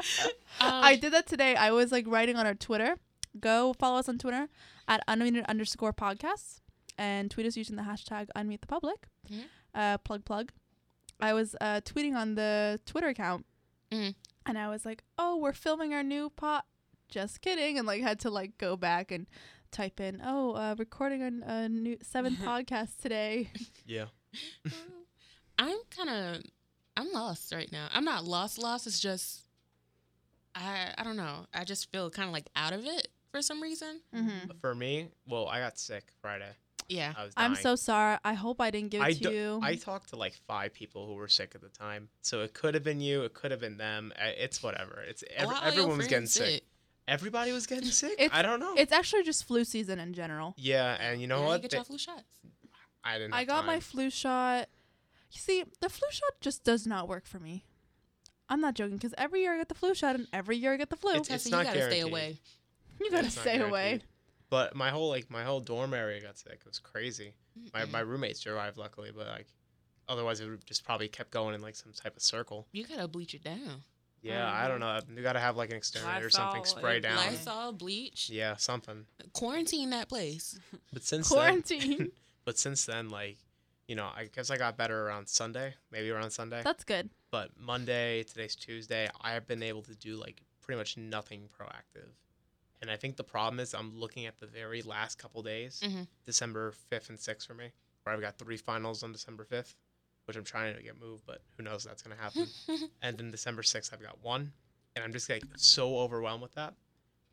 Um, I did that today. I was like writing on our Twitter. Go follow us on Twitter at unmuted underscore podcasts and tweet us using the hashtag unmute the public. Mhm. Uh, plug plug. I was uh, tweeting on the Twitter account Mhm. and I was like, "Oh, we're filming our new pot." Just kidding, and like had to like go back and type in, "Oh, uh, recording a, a new seventh podcast today." Yeah. I'm kind of I'm lost right now. I'm not lost. Lost. It's just I I don't know. I just feel kind of like out of it for some reason. mm-hmm. For me, well, I got sick Friday. Yeah. I was dying. I'm so sorry. I hope I didn't give it I to do- you. I talked to like five people who were sick at the time, so it could have been you. It could have been them. It's whatever. It's ev- Why everyone was getting friends sick. Everybody was getting sick. It's- I don't know. it's actually just flu season in general. yeah, and you know Yeah, what? get They- your flu shots. I didn't. I have got my flu shot. You see, the flu shot just does not work for me. I'm not joking because every year I get the flu shot and every year I get the flu. It's- Tessa, not you gotta stay away. you gotta It's stay away. But my whole like my whole dorm area got sick. It was crazy. My my roommates survived luckily, but like otherwise it would just probably kept going in like some type of circle. You gotta bleach it down. Yeah, I don't know. You gotta have like an exterminator or something Lysol, spray it- down. Lysol, bleach, Yeah, something. quarantine that place. But since then, Quarantine. but since then, like, you know, I guess I got better around Sunday, maybe around Sunday. That's good. but Monday, today's Tuesday, I have been able to do like pretty much nothing proactive. And I think the problem is I'm looking at the very last couple days, Mhm. December 5th and 6th for me, where I've got three finals on December 5th, which I'm trying to get moved, but who knows that's going to happen. and then December 6th, I've got one. and I'm just like so overwhelmed with that.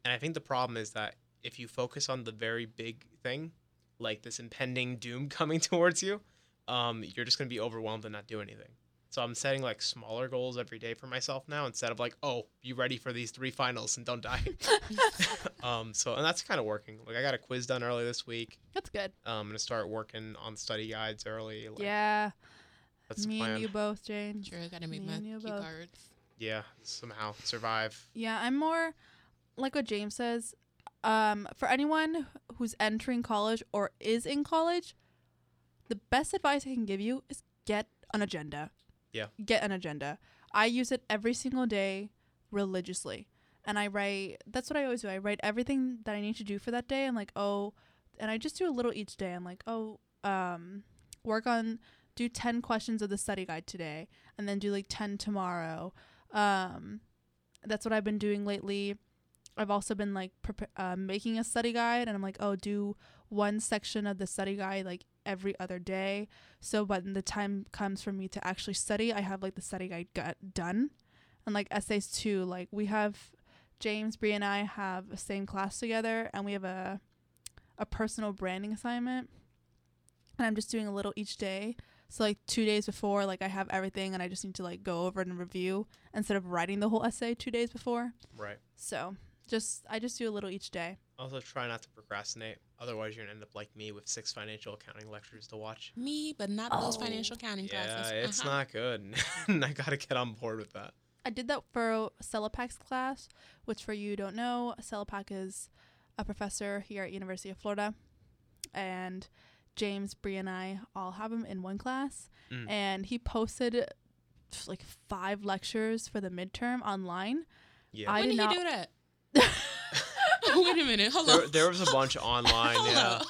And I think the problem is that if you focus on the very big thing, like this impending doom coming towards you, um, you're just gonna be overwhelmed and not do anything. So I'm setting like smaller goals every day for myself now instead of like, oh, be ready for these three finals and don't die. um, so and that's kind of working. Like I got a quiz done early this week. That's good. Um, I'm gonna start working on study guides early. Like, yeah. That's the Me plan. and you both, Jane. Sure, I gotta make Me my and you key both. cards. Yeah, somehow survive. Yeah, I'm more like what James says. Um, for anyone who's entering college or is in college, the best advice I can give you is get an agenda. Yeah. Get an agenda. I use it every single day religiously. And I write that's what I always do. I write everything that I need to do for that day. I'm like, oh and I just do a little each day. I'm like, oh, um, work on do ten questions of the study guide today and then do like ten tomorrow. Um that's what I've been doing lately. I've also been like prepa- uh, making a study guide, and I'm like, oh, do one section of the study guide like every other day. So when the time comes for me to actually study, I have like the study guide got done, and like essays too. Like we have James, Bree, and I have a same class together, and we have a a personal branding assignment, and I'm just doing a little each day. So like two days before, like I have everything, and I just need to like go over it and review instead of writing the whole essay two days before. Right. So just I just do a little each day. Also, try not to procrastinate. Otherwise, you're gonna end up like me with six financial accounting lectures to watch. Me, but not those Oh. financial accounting Yeah, classes. it's Uh-huh. not good. and I gotta get on board with that. I did that for Selepak's class, which for you don't know, Selepak is a professor here at University of Florida, and James, Bree, and I all have him in one class, Mm. and he posted like five lectures for the midterm online. Yeah. I when did did he do that? Wait a minute. Hold there, on. there was a bunch online. Hold yeah.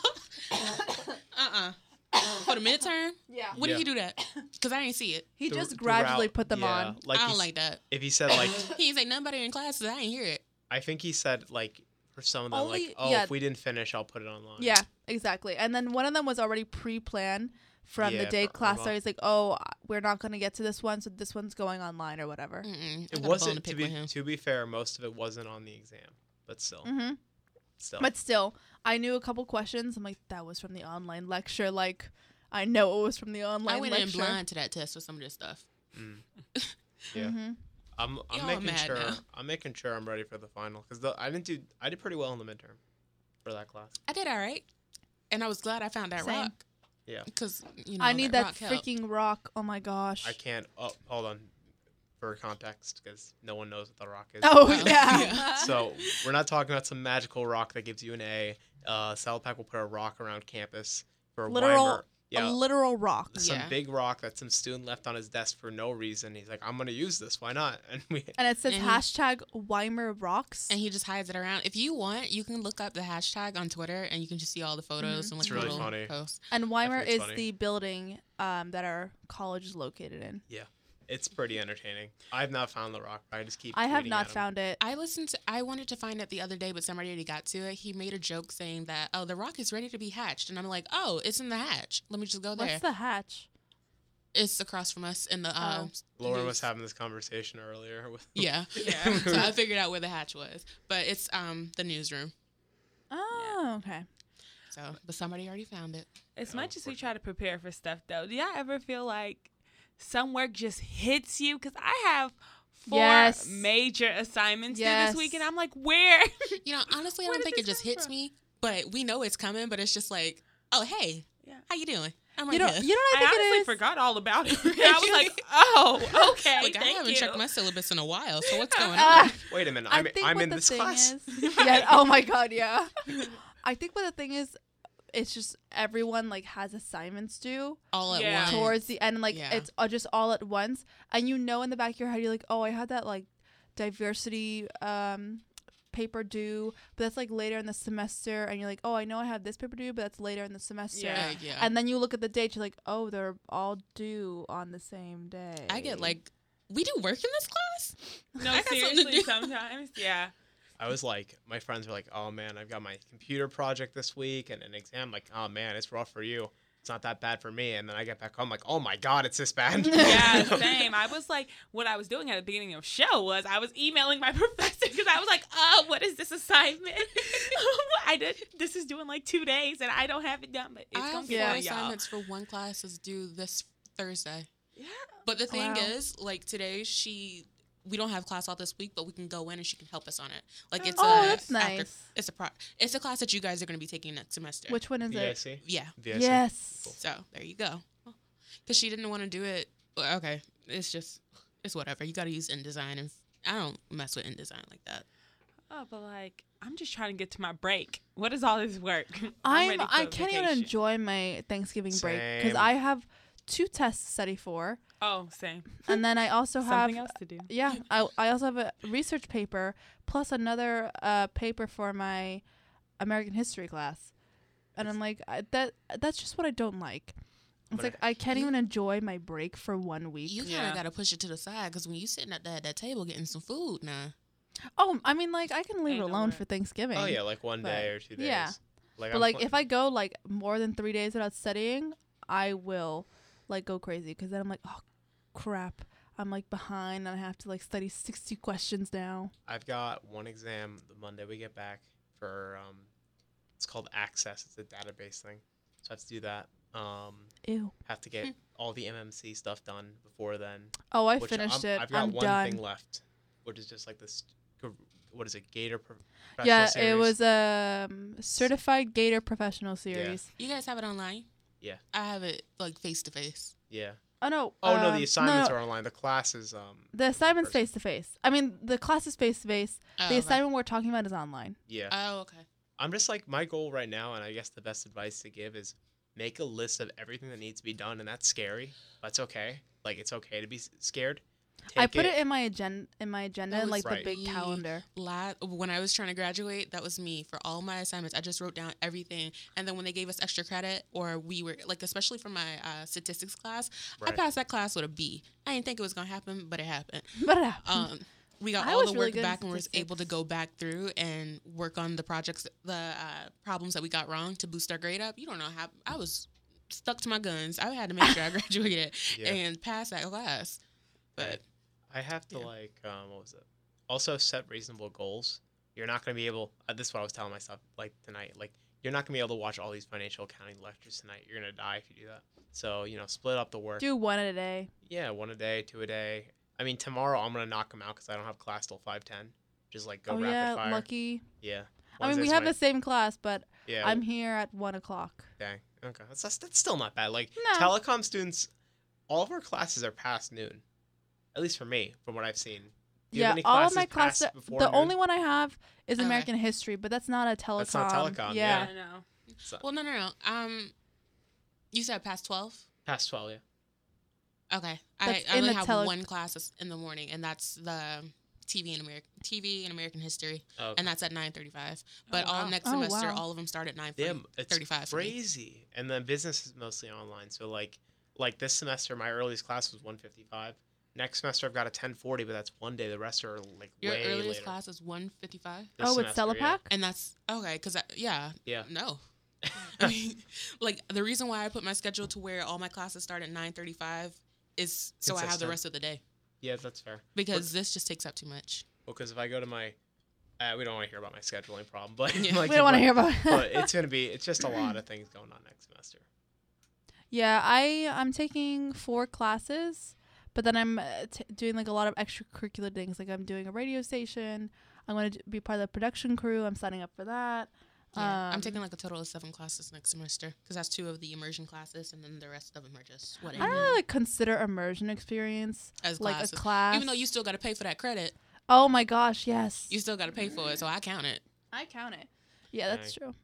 uh uh For the midterm? Yeah, When Yeah. did he do that? Because I didn't see it. he Through- just gradually put them yeah, on. Like I don't like that. if he said like, He ain't say nothing about it in classes. I didn't hear it. I think he said like for some of them Only- like, oh, yeah. if we didn't finish, I'll put it online. Yeah, exactly. And then one of them was already pre-planned from the day for class Irma. started. He's like, "Oh, we're not gonna get to this one, so this one's going online or whatever." Mm-mm. It got a bone wasn't to to pick be to be fair. Most of it wasn't on the exam, but still, Mm-hmm. still. But still, I knew a couple questions. I'm like, that was from the online lecture. Like, I know it was from the online lecture. I went lecture. in blind to that test with some of this stuff. Mm. Yeah. hmm I'm I'm Y'all making sure now. I'm making sure I'm ready for the final because I didn't do I did pretty well in the midterm for that class. I did all right, and I was glad I found that Same. rock. Yeah. Because you know I need that, rock helped. freaking rock. Oh my gosh. I can't. Oh, hold on. For context, because no one knows what the rock is. Oh yeah. yeah. So we're not talking about some magical rock that gives you an A. Uh, Pack will put a rock around campus for Literal- Weimer. a literal rock. some Yeah. big rock that some student left on his desk for no reason. He's like, I'm gonna use this. Why not? And we. And it says And hashtag Weimer rocks. and he just hides it around. If you want, you can look up the hashtag on Twitter, and you can just see all the photos and like It's really little funny. posts. And Weimer think is funny. the building um, that our college is located in. It's pretty entertaining. I've not found the rock. But I just keep. I have not at him. found it. I listened to. I wanted to find it the other day, but somebody already got to it. He made a joke saying that, "Oh, the rock is ready to be hatched," and I'm like, "Oh, it's in the hatch. Let me just go there. What's the hatch? it's across from us in the." Uh, Lauren news. was having this conversation earlier with. Yeah, Yeah. so I figured out where the hatch was, but it's um the newsroom. Oh, okay. So, but somebody already found it. As Yeah, much as we try to prepare for stuff, though, do y'all ever feel like some work just hits you? Because I have four Yes. major assignments due Yes. this week, and I'm like, where? You know, honestly, I don't think it just hits from? me, but we know it's coming. But it's just like, oh hey, Yeah. how you doing? I'm You right know, here. you know I I think it honestly is? forgot all about it. I was like, oh, okay. Like I haven't you. checked my syllabus in a while, so what's going on? Ah, Wait a minute. I I'm, I'm in the this class. is- yeah. Oh my god. Yeah. I think what the thing is, it's just everyone like has assignments due All at Yeah. once. towards the end. Like Yeah. it's uh, just all at once, and you know in the back of your head, you're like, oh, I had that like diversity um paper due, but that's like later in the semester, and you're like, oh, I know I have this paper due, but that's later in the semester. Yeah. yeah, yeah. And then you look at the date, you're like, oh, they're all due on the same day. I get like, we do work in this class. No, I got something to seriously, do. sometimes. Yeah. I was like, my friends were like, "Oh man, I've got my computer project this week and an exam." Like, "Oh man, it's rough for you." it's not that bad for me. And then I get back home, like, oh my god, it's this bad. yeah, same. I was like, what I was doing at the beginning of show was I was emailing my professor because I was like, oh, what is this assignment? I did. This is doing like two days and I don't have it done, but it's I gonna be four done, y'all. assignments for one class is due this Thursday. Yeah. But the thing Wow. is, like today, she we don't have class all this week, but we can go in and she can help us on it. Like it's Oh, a that's after- nice. it's a pro. It's a class that you guys are going to be taking next semester. Which one is it? VIC? yeah. VIC? Yes. So there you go. Because she didn't want to do it. Okay, it's just it's whatever. You got to use InDesign, and I don't mess with InDesign like that. Oh, but like, I'm just trying to get to my break. What is all this work? I'm, ready for I can't even enjoy my Thanksgiving break because I have two tests to study for, Oh, same. and then I also have Something else to do. yeah, I I also have a research paper plus another uh, paper for my American history class, and I'm like I, that that's just what I don't like. It's gonna- like I can't You- even enjoy my break for one week. You kind of Yeah. got to push it to the side because when you sitting at that that table getting some food now. oh, I mean, like I can leave Ain't it alone way. for Thanksgiving. Oh yeah, like one But- day or two days. yeah. Like, But I'm like pl- if I go like more than three days without studying, I will like go crazy because then I'm like, oh crap, I'm like behind and I have to like study sixty questions now. I've got one exam the Monday we get back for um, it's called Access. It's a database thing, so I have to do that. Um, Ew. have to get all the MMC stuff done before then. Oh, I finished I'm- it. I've got I'm one done. thing left, which is just like this. What is it? Gator. Pro- Yeah, professional it was a um, certified Gator professional series. You guys have it online? Yeah. I have it like face to face. Yeah. Oh no. Oh no, um, the assignments no, are online. The classes. Um. The assignment's face to face. I mean, the class is face to face. Oh, The okay. assignment we're talking about is online. Yeah. Oh, okay. I'm just like my goal right now, and I guess the best advice to give is make a list of everything that needs to be done, and that's scary. That's okay. Like it's okay to be scared. I put it, in my agenda in my agenda in like Right. the big calendar. La- when I was trying to graduate, that was me for all my assignments. I just wrote down everything, and then when they gave us extra credit, or we were like, especially for my uh, statistics class, I passed that class with a B. I didn't think it was gonna happen, but it happened. But Um, we got I all the really work good back and was able to go back through and work on the projects, the uh, problems that we got wrong to boost our grade up. You don't know how I was stuck to my guns. I had to make sure I graduated Yeah. and passed that class. But I have to Yeah. like um, what was it? Also set reasonable goals. You're not gonna be able. Uh, this is what I was telling myself like tonight. Like you're not gonna be able to watch all these financial accounting lectures tonight. You're gonna die if you do that. So you know, split up the work. do one a day. Yeah, one a day, two a day. I mean, tomorrow I'm gonna knock them out because I don't have class till five ten. Just like go oh rapid yeah, fire. lucky. Yeah. I mean, we have the same class, but Yeah. I'm here at one o'clock. Dang. Okay. That's, that's that's still not bad. Like No. telecom students, all of our classes are past noon. At least for me, from what I've seen. Do you have yeah, any all of my past classes. The noon? only one I have is Okay. American history, but that's not a telecom. That's not telecom, Yeah. yeah. I know. So- well, no, no, no. Um, you said past twelve. past twelve, yeah. Okay, I, That's I in only have tele- one class in the morning, and that's the TV and American TV and American history, Oh, okay. and that's at nine thirty-five. But Oh, all wow. next Oh, semester, wow. all of them start at nine Damn, it's 35 for me. crazy. And then business is mostly online. So like, like this semester, my earliest class was one fifty five. Next semester, I've got a ten forty, but that's one day. The rest are like Your way earliest later. class is one fifty-five, This Oh, it's semester, yeah. Selepak. and that's okay. Cause I, yeah, Yeah. no. I mean, like the reason why I put my schedule to where all my classes start at nine thirty-five is so I have the rest of the day Yeah, that's fair. because this just takes up too much. Well, because if I go to my, uh, we don't want to hear about my scheduling problem, but Yeah. like, we don't want to hear about. but it's gonna be. It's just a lot of things going on next semester. yeah, I I'm taking four classes, but then I'm uh, t- doing like a lot of extracurricular things. Like I'm doing a radio station. I'm going to be part of the production crew. I'm signing up for that. Yeah, I'm Um, taking like a total of seven classes next semester because that's two of the immersion classes, and then the rest of them are just I whatever don't really like consider immersion experience as like classes. a class. Even though you still got to pay for that credit, Oh my gosh, yes. you still got to pay for it, so I count it. I count it. Yeah, that's true.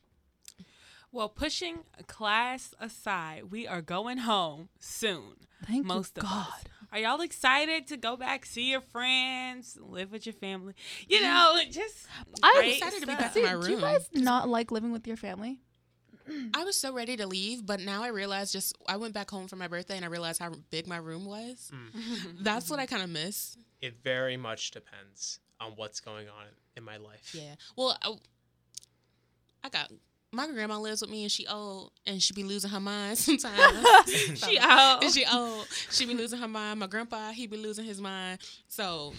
Well, pushing class aside, we are going home soon. Thank Most you, of God. us. Are y'all excited to go back, see your friends, live with your family? You mm. know, just I'm great excited to be back See, in my room. do you guys not like living with your family? I was so ready to leave, but now I realize just I went back home for my birthday and I realized how big my room was. Mm. That's what I kind of miss. It very much depends on what's going on in my life. Yeah. Well, I, I got my grandma lives with me and she old and she be losing her mind sometimes. she old. And she old. She be losing her mind. My grandpa, he be losing his mind. So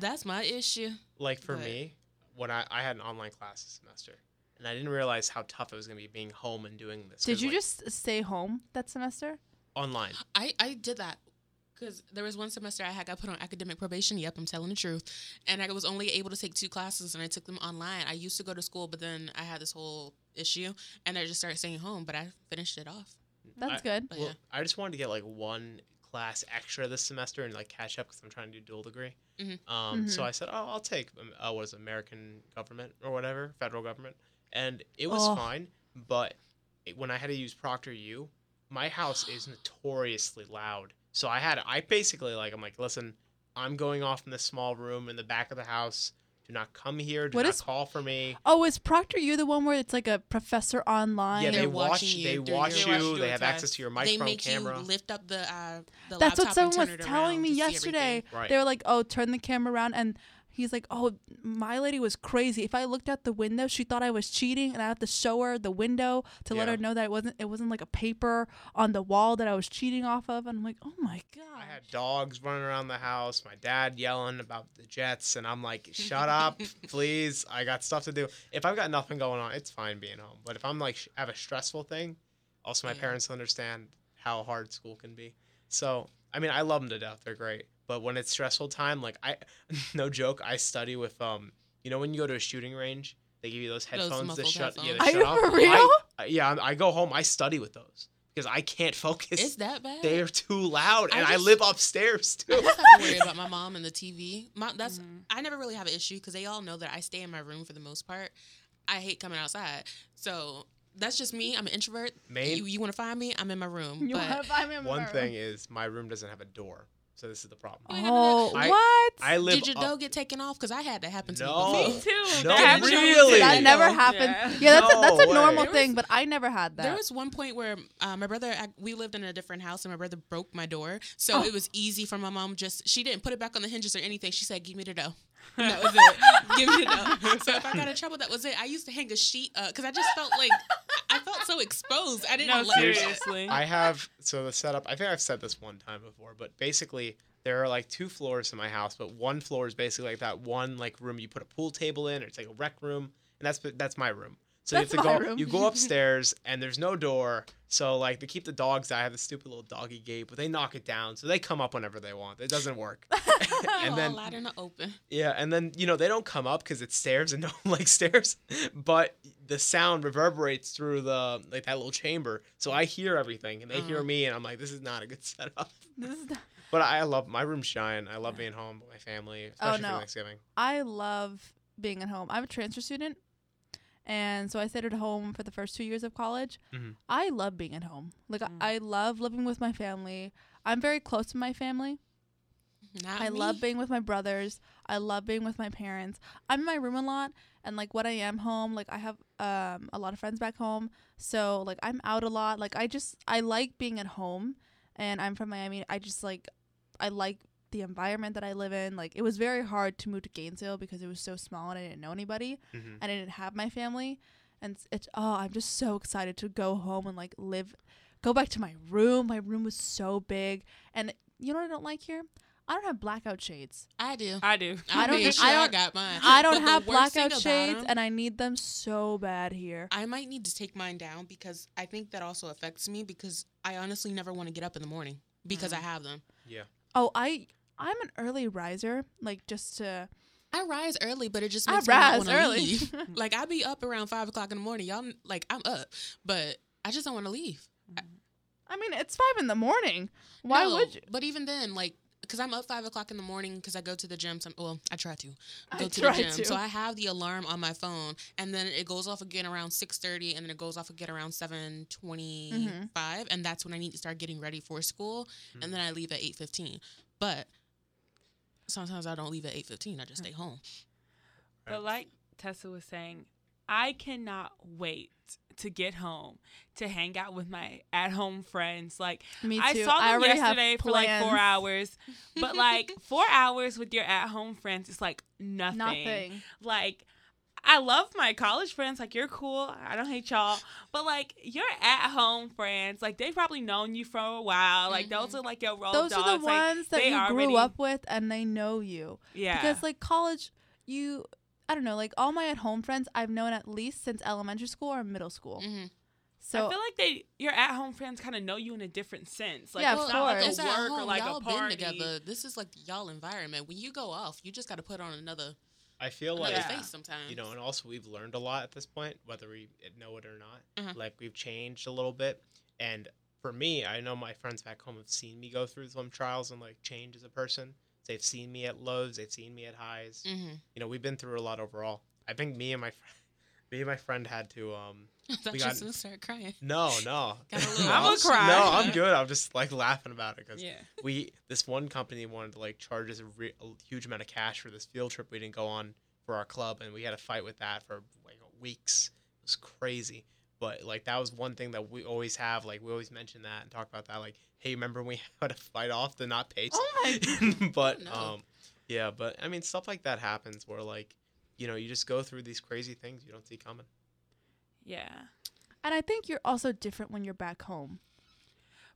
that's my issue. like for But- me, when I, I had an online class this semester, and I didn't realize how tough it was gonna be being home and doing this. Did you like, just stay home that semester? online? I, I did that because there was one semester I had got put on academic probation. Yep, I'm telling the truth. And I was only able to take two classes and I took them online. I used to go to school, but then I had this whole issue and I just started staying home, but I finished it off. That's I- good. But Well, yeah. I just wanted to get like one class extra this semester and like catch up because I'm trying to do dual degree. Mhm. Um, So Mhm. I said, oh, I'll take um, uh, what is it, American government or whatever, federal government, and it was Oh. fine. But it, when I had to use ProctorU, my house is notoriously loud. So I had I basically like I'm like, listen, I'm going off in this small room in the back of the house. Do not come here. Do What not is- call for me. Oh, is ProctorU the one where it's like a professor online? Yeah, They're watch. watching you They watch your- you. you They have access to your microphone they make camera. you lift up the uh, the That's what someone and was turn it telling me yesterday. Right. They were like, "Oh, turn the camera around," and he's like, "Oh, my lady was crazy. If I looked out the window, she thought I was cheating, and I have to show her the window to let her know that it wasn't. It wasn't like a paper on the wall that I was cheating off of." And I'm like, "Oh my god." I had dogs running around the house, my dad yelling about the Jets, and I'm like, shut up, please. I got stuff to do. If I've got nothing going on, it's fine being home. But if I'm like, sh- have a stressful thing, also my Yeah. parents understand how hard school can be. So, I mean, I love them to death. They're great. But when it's stressful time, like, I, no joke, I study with, um, you know, when you go to a shooting range, they give you those Those headphones that muffled shut, yeah, headphones. that Are shut you off. for real? I, I- yeah, I'm- go home, I study with those because I can't focus. It's that bad. They're too loud, and I, just- live upstairs I too. just have to worry about my mom and the TV. My, that's Mhm. I never really have an issue because they all know that I stay in my room for the most part. I hate coming outside, so that's just me. I'm an introvert. Main You, you want to find me? I'm in my room. You wanna buy me a one mirror? thing is my room doesn't have a door, so this is the problem. You ain't have Oh, I- what? I live. did your up- dog get taken off? Because I had that happen to No. me Me too. No, That happened to me really? that never happened. Yeah. Yeah, that's a, that's a normal way. thing, but I never had that. There was one point where uh, my brother, I, we lived in a different house, and my brother broke my door. So Oh. it was easy for my mom. Just she didn't put it back on the hinges or anything. She said, "Give me the dough." And that was it. Give me the dough. So if I got in trouble, that was it. I used to hang a sheet because I just felt like I felt so exposed. I didn't No, like it. seriously. I have so the setup. I think I've said this one time before, but basically there are like two floors in my house, but one floor is basically like that one like room you put a pool table in, or it's like a rec room, and that's that's my room. So That's you have to go room. you go upstairs and there's no door. So like to keep the dogs out, I have this stupid little doggy gate, but they knock it down, so they come up whenever they want. It doesn't work. and then allowed in the open. Yeah, and then you know they don't come up because it's stairs and no one likes stairs, but the sound reverberates through the like that little chamber, so I hear everything and they hear Uh-huh. me, and I'm like, this is not a good setup. This is the- But I love my room's giant. I love being home with my family, Oh, no. for Thanksgiving. I love being at home. I'm a transfer student, and so I stayed at home for the first two years of college. Mhm. I love being at home. Like Mm. I, I love living with my family. I'm very close to my family. Not I me. love being with my brothers. I love being with my parents. I'm in my room a lot, and like when I am home, like I have um a lot of friends back home, so like I'm out a lot. Like I just I like being at home, and I'm from Miami. I just like I like the environment that I live in. Like it was very hard to move to Gainesville because it was so small and I didn't know anybody. Mhm. I didn't have my family, and it's, it's oh I'm just so excited to go home and like live, go back to my room. My room was so big, and you know what I don't like here? I don't have blackout shades. I do. I do. I I don't don't. Sure I I, don't- got mine. I don't have blackout shades, shades, 'em- and I need them so bad here. I might need to take mine down because I think that also affects me because I honestly never want to get up in the morning because Mm. I have them. Yeah. Oh, I I'm an early riser, like just to I rise early, but it just I makes me not rise want early. leave. like I be up around five o'clock in the morning. Y'all like I'm up, but I just don't want to leave. I mean, it's five in the morning. Why No, would you? But even then, like, because I'm up five o'clock in the morning because I go to the gym. Some, well, I try to I go to try the gym. to. So I have the alarm on my phone, and then it goes off again around six thirty, and then it goes off again around seven Mm-hmm. and that's when I need to start getting ready for school, Mhm. and then I leave at eight fifteen. But sometimes I don't leave at eight fifteen. I just stay home. But like Tessa was saying, I cannot wait to get home to hang out with my at-home friends. Like Me too. I saw them already have yesterday for like four hours, but like four hours with your at-home friends is like nothing. Nothing. Like I love my college friends. Like you're cool. I don't hate y'all. But like your at home friends, like they've probably known you for a while. Like those Mhm. are like your road Those dogs. are the like, ones that they you already- grew up with and they know you. Yeah. Because like college, you I don't know, like all my at home friends I've known at least since elementary school or middle school. Mhm. So I feel like they your at home friends kind of know you in a different sense. Like Yeah, it's of not like a work home. or like y'all a party. been together. This is like y'all environment. When you go off, you just got to put on another, I feel like Yeah. face sometimes. you know, and also we've learned a lot at this point, whether we know it or not. Mhm. Like we've changed a little bit, and for me, I know my friends back home have seen me go through some trials and like change as a person. They've seen me at lows, they've seen me at highs. Mm-hmm. You know, we've been through a lot overall. I think me and my fr- me and my friend had to um I thought We you got- gonna start crying. no no a I'm gonna cry. no I'm good I'm just like laughing about it because Yeah. we this one company wanted to like charge us a, re- a huge amount of cash for this field trip we didn't go on for our club and we had a fight with that for like weeks it was crazy but like that was one thing that we always have like we always mention that and talk about that like hey remember when we had to fight off to not pay Oh my but no. um yeah but i mean stuff like that happens where like you know you just go through these crazy things you don't see coming Yeah. and I think you're also different when you're back home.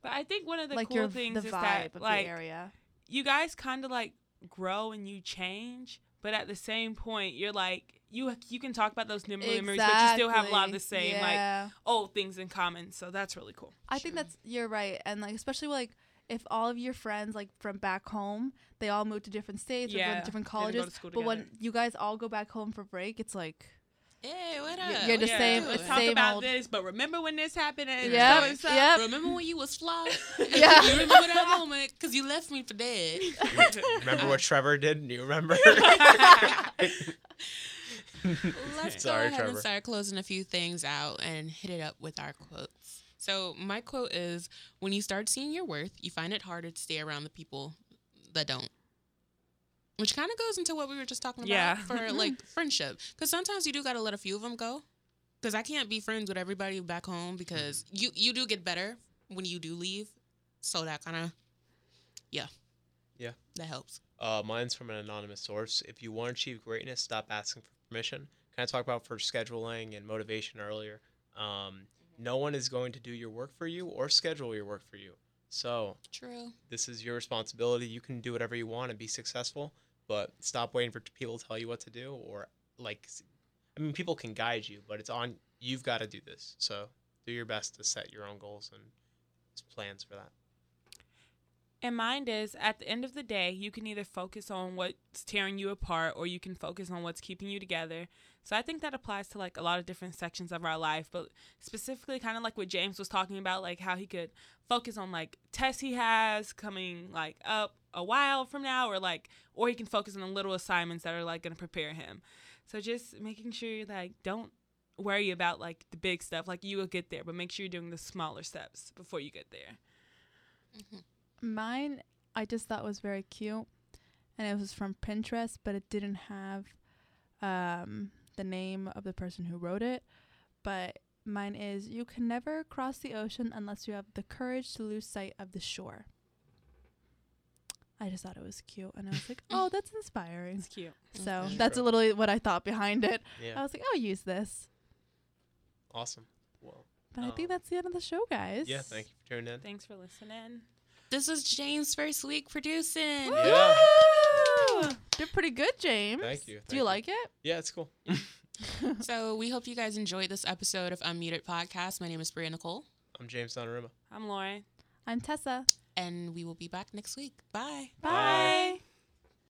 But I think one of the like cool your things the is vibe that of like the area. you guys kind of like grow and you change, but at the same point you're like you you can talk about those mem- memories, but you still have a lot of the Exactly. same like old things in common. So that's really cool. I think that's you're right, and like especially like if all of your friends like from back home, they all moved to different states or go to different they didn't go colleges. to school but when you guys all go back home for break, it's like Hey, what You're- up? you're the What you same- Let's talk same about old- this, but remember when this happened? And Yep, so and so? yep. Remember when you was flawed? Yeah. you remember that moment because you left me for dead. remember what trevor did do you remember Let's Sorry, go ahead Trevor. and start closing a few things out and hit it up with our quotes. So my quote is: When you start seeing your worth, you find it harder to stay around the people that don't. Which kind of goes into what we were just talking about Yeah. for like friendship, because sometimes you do got to let a few of them go. Because I can't be friends with everybody back home because you you do get better when you do leave, so that kind of, yeah, Yeah. that helps. Uh, mine's from an anonymous source. If you want to achieve greatness, stop asking for permission. Kind of talk about for scheduling and motivation earlier. Um, no one is going to do your work for you or schedule your work for you. So True. this is your responsibility. You can do whatever you want and be successful, but stop waiting for people to tell you what to do or like. I mean, people can guide you, but it's on you've got to do this. So do your best to set your own goals and plans for that. And mind is, at the end of the day, you can either focus on what's tearing you apart or you can focus on what's keeping you together. So I think that applies to like a lot of different sections of our life, but specifically kind of like what James was talking about, like how he could focus on like tests he has coming like up a while from now or like or he can focus on the little assignments that are like going to prepare him. So just making sure like don't worry about like the big stuff, like you will get there, but make sure you're doing the smaller steps before you get there. Mm-hmm. Mine, I just thought was very cute, and it was from Pinterest, but it didn't have um, the name of the person who wrote it. But mine is: "You can never cross the ocean unless you have the courage to lose sight of the shore." I just thought it was cute, and I was like, "Oh, that's inspiring." It's cute. So Okay. that's True. literally what I thought behind it. Yeah. I was like, "I'll use this." awesome. Well, But I think Um, that's the end of the show, guys. yeah, thank you for tuning in. Thanks for listening. This is James' first week producing. Yeah. Woo! Did pretty good, James. Thank you, Do you you. like it? Yeah, it's cool. So we hope you guys enjoyed this episode of Unmuted Podcast. My name is Bria Nicole, I'm James Donnarumma. I'm Lauren. I'm Tessa. and we will be back next week. Bye. Bye. Bye.